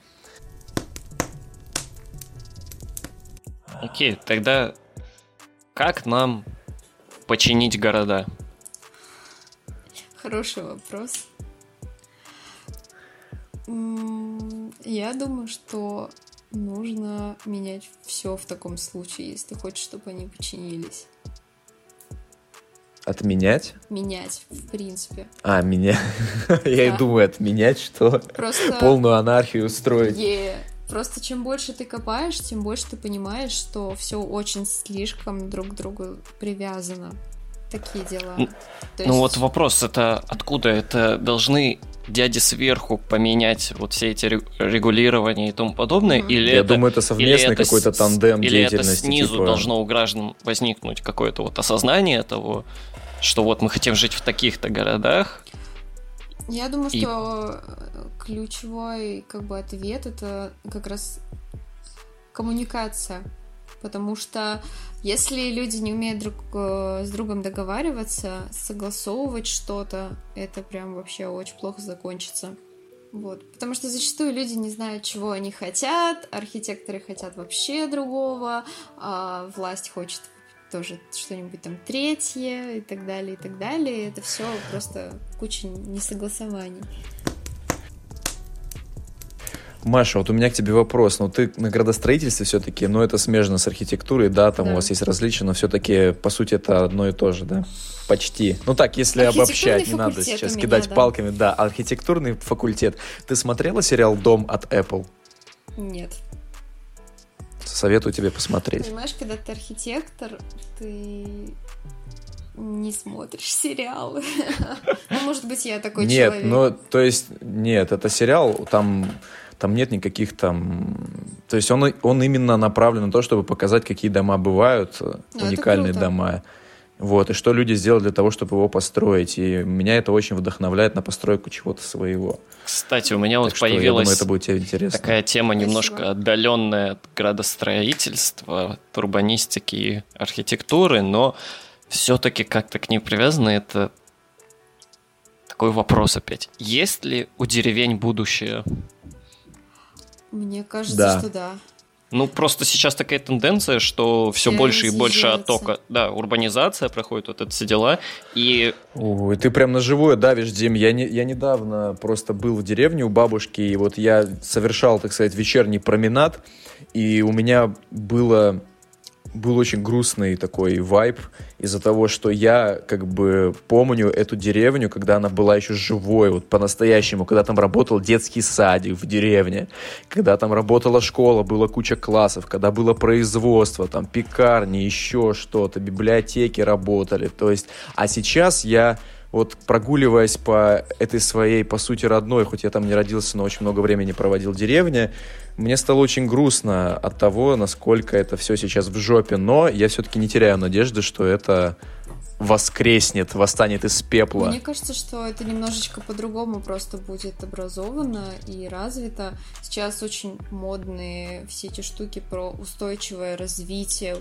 Окей, тогда как нам починить города? Хороший вопрос. Я думаю, что нужно менять все в таком случае, если ты хочешь, чтобы они починились. Отменять? Менять, в принципе. А, меня. Я и думаю, отменять, что? Просто... Полную анархию устроить. Е, Просто чем больше ты копаешь, тем больше ты понимаешь, что все очень слишком друг к другу привязано. Такие дела. Ну, То Ну есть- вот вопрос, это откуда? Это должны дяди сверху поменять вот все эти ре- регулирования и тому подобное? Мгм. Или Я это, думаю, это или совместный это какой-то с- тандем или это деятельности. снизу типа- должно у граждан возникнуть какое-то вот осознание того, что вот мы хотим жить в таких-то городах, Я думаю, и... что э, ключевой как бы ответ это как раз коммуникация. Потому что если люди не умеют друг э, с другом договариваться, согласовывать что-то, это прям вообще очень плохо закончится. Вот. Потому что зачастую люди не знают, чего они хотят, архитекторы хотят вообще другого, а власть хочет тоже что-нибудь там третье и так далее, и так далее. Это все просто куча несогласований. Маша, вот у меня к тебе вопрос. Ну, ты на градостроительстве все-таки, ну, это смежно с архитектурой, да, там да. у вас есть различия, но все-таки, по сути, это одно и то же, да? Почти. Ну так, если обобщать, не надо сейчас меня, кидать да. палками. Да, архитектурный факультет. Ты смотрела сериал «Дом» от Apple? Нет. Советую тебе посмотреть. Понимаешь, когда ты архитектор, ты не смотришь сериалы. Ну, может быть, я такой человек. Нет, ну, то есть, нет, это сериал, там там нет никаких там... То есть он, он именно направлен на то, чтобы показать, какие дома бывают, ну, уникальные дома. Вот, и что люди сделали для того, чтобы его построить. И меня это очень вдохновляет на постройку чего-то своего. Кстати, у меня так вот что, появилась думаю, это будет тебе интересно. такая тема Спасибо. немножко отдаленная от градостроительства, от урбанистики и архитектуры, но все-таки как-то к ней привязано это такой вопрос опять. Есть ли у деревень будущее? Мне кажется, да. что да. Ну, просто сейчас такая тенденция, что все больше и больше оттока. Да, урбанизация проходит, вот это все дела. И... Ой, ты прям на живое давишь, Дим. Я, не, я недавно просто был в деревне у бабушки, и вот я совершал, так сказать, вечерний променад, и у меня было был очень грустный такой вайб из-за того, что я как бы помню эту деревню, когда она была еще живой, вот по-настоящему, когда там работал детский садик в деревне, когда там работала школа, было куча классов, когда было производство, там пекарни, еще что-то, библиотеки работали, то есть, а сейчас я вот прогуливаясь по этой своей, по сути, родной, хоть я там не родился, но очень много времени проводил в деревне, мне стало очень грустно от того, насколько это все сейчас в жопе, но я все-таки не теряю надежды, что это воскреснет, восстанет из пепла. Мне кажется, что это немножечко по-другому просто будет образовано и развито. Сейчас очень модные все эти штуки про устойчивое развитие.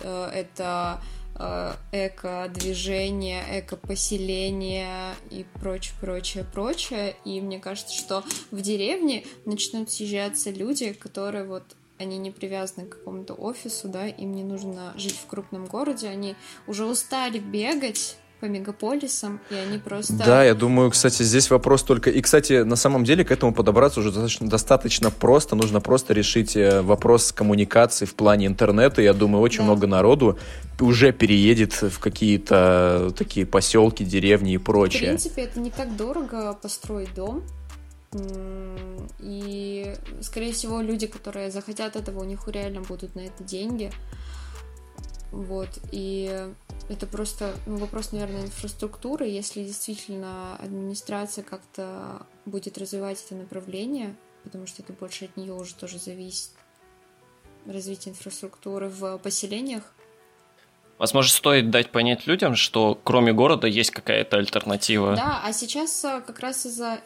Э, это Э, эко-движение, эко-поселение и прочее, прочее, прочее. И мне кажется, что в деревне начнут съезжаться люди, которые вот они не привязаны к какому-то офису, да, им не нужно жить в крупном городе, они уже устали бегать по мегаполисам, и они просто... Да, я думаю, кстати, здесь вопрос только... И, кстати, на самом деле к этому подобраться уже достаточно, достаточно просто. Нужно просто решить э, вопрос коммуникации в плане интернета. Я думаю, очень да. много народу уже переедет в какие-то такие поселки, деревни и прочее. В принципе, это не так дорого построить дом. И, скорее всего, люди, которые захотят этого, у них реально будут на это деньги. Вот, и это просто ну, вопрос, наверное, инфраструктуры. Если действительно администрация как-то будет развивать это направление, потому что это больше от нее уже тоже зависит, развитие инфраструктуры в поселениях. Возможно, стоит дать понять людям, что кроме города есть какая-то альтернатива. Да, а сейчас а, как раз из-за,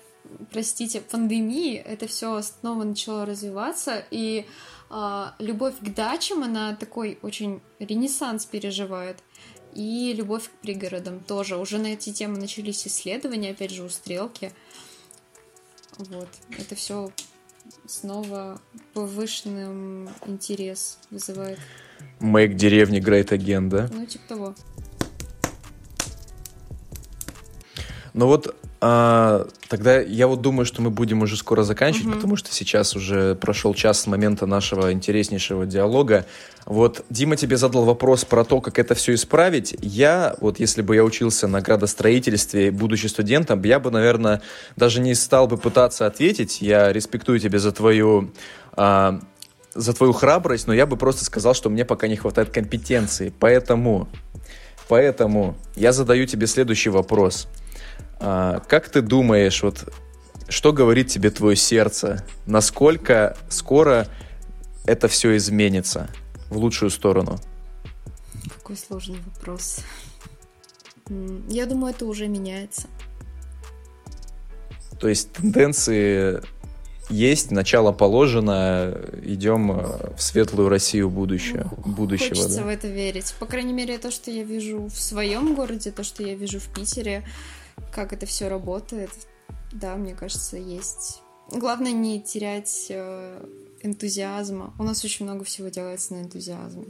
простите, пандемии это все снова начало развиваться, и а, любовь к дачам, она такой очень ренессанс переживает. И любовь к пригородам тоже. Уже на эти темы начались исследования, опять же, у Стрелки. Вот. Это все снова повышенным интерес вызывает. Make деревни Great Again, да? Ну, типа того. Ну вот а, тогда я вот думаю, что мы будем уже скоро заканчивать, угу. потому что сейчас уже прошел час с момента нашего интереснейшего диалога. Вот Дима тебе задал вопрос про то, как это все исправить. Я, вот если бы я учился на градостроительстве, будучи студентом, я бы, наверное, даже не стал бы пытаться ответить. Я респектую тебя за твою... А, за твою храбрость, но я бы просто сказал, что мне пока не хватает компетенции. Поэтому, поэтому я задаю тебе следующий вопрос – а, как ты думаешь, вот что говорит тебе твое сердце? Насколько скоро это все изменится в лучшую сторону? Какой сложный вопрос. Я думаю, это уже меняется. То есть тенденции есть, начало положено, идем э, в светлую Россию будущее, будущего. Хочется да. в это верить. По крайней мере, то, что я вижу в своем городе, то, что я вижу в Питере, как это все работает, да, мне кажется, есть. Главное не терять э, энтузиазма. У нас очень много всего делается на энтузиазме.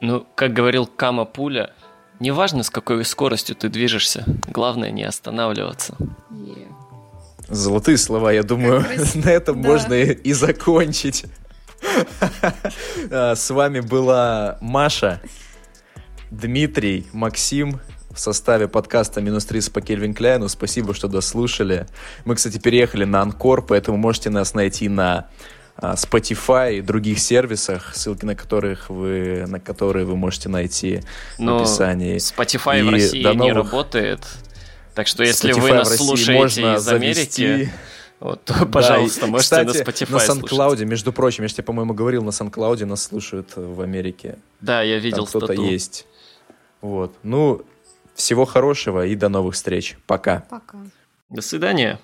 Ну, как говорил Кама Пуля, неважно, с какой скоростью ты движешься, главное не останавливаться. Yeah. Золотые слова, я думаю, на этом да. можно и, и закончить. А, с вами была Маша, Дмитрий, Максим в составе подкаста «Минус 30 по Кельвин Кляйну». Спасибо, что дослушали. Мы, кстати, переехали на Анкор, поэтому можете нас найти на а, Spotify и других сервисах, ссылки на которых вы, на которые вы можете найти Но в описании. Spotify и в России новых... не работает, так что если Spotify вы нас слушаете из Америки, вот, то, пожалуйста, да, можете кстати, на Spotify на SoundCloud, между прочим, я же тебе, по-моему, говорил, на SoundCloud нас слушают в Америке. Да, я видел Там кто-то есть. Вот. Ну, всего хорошего и до новых встреч. Пока. Пока. До свидания.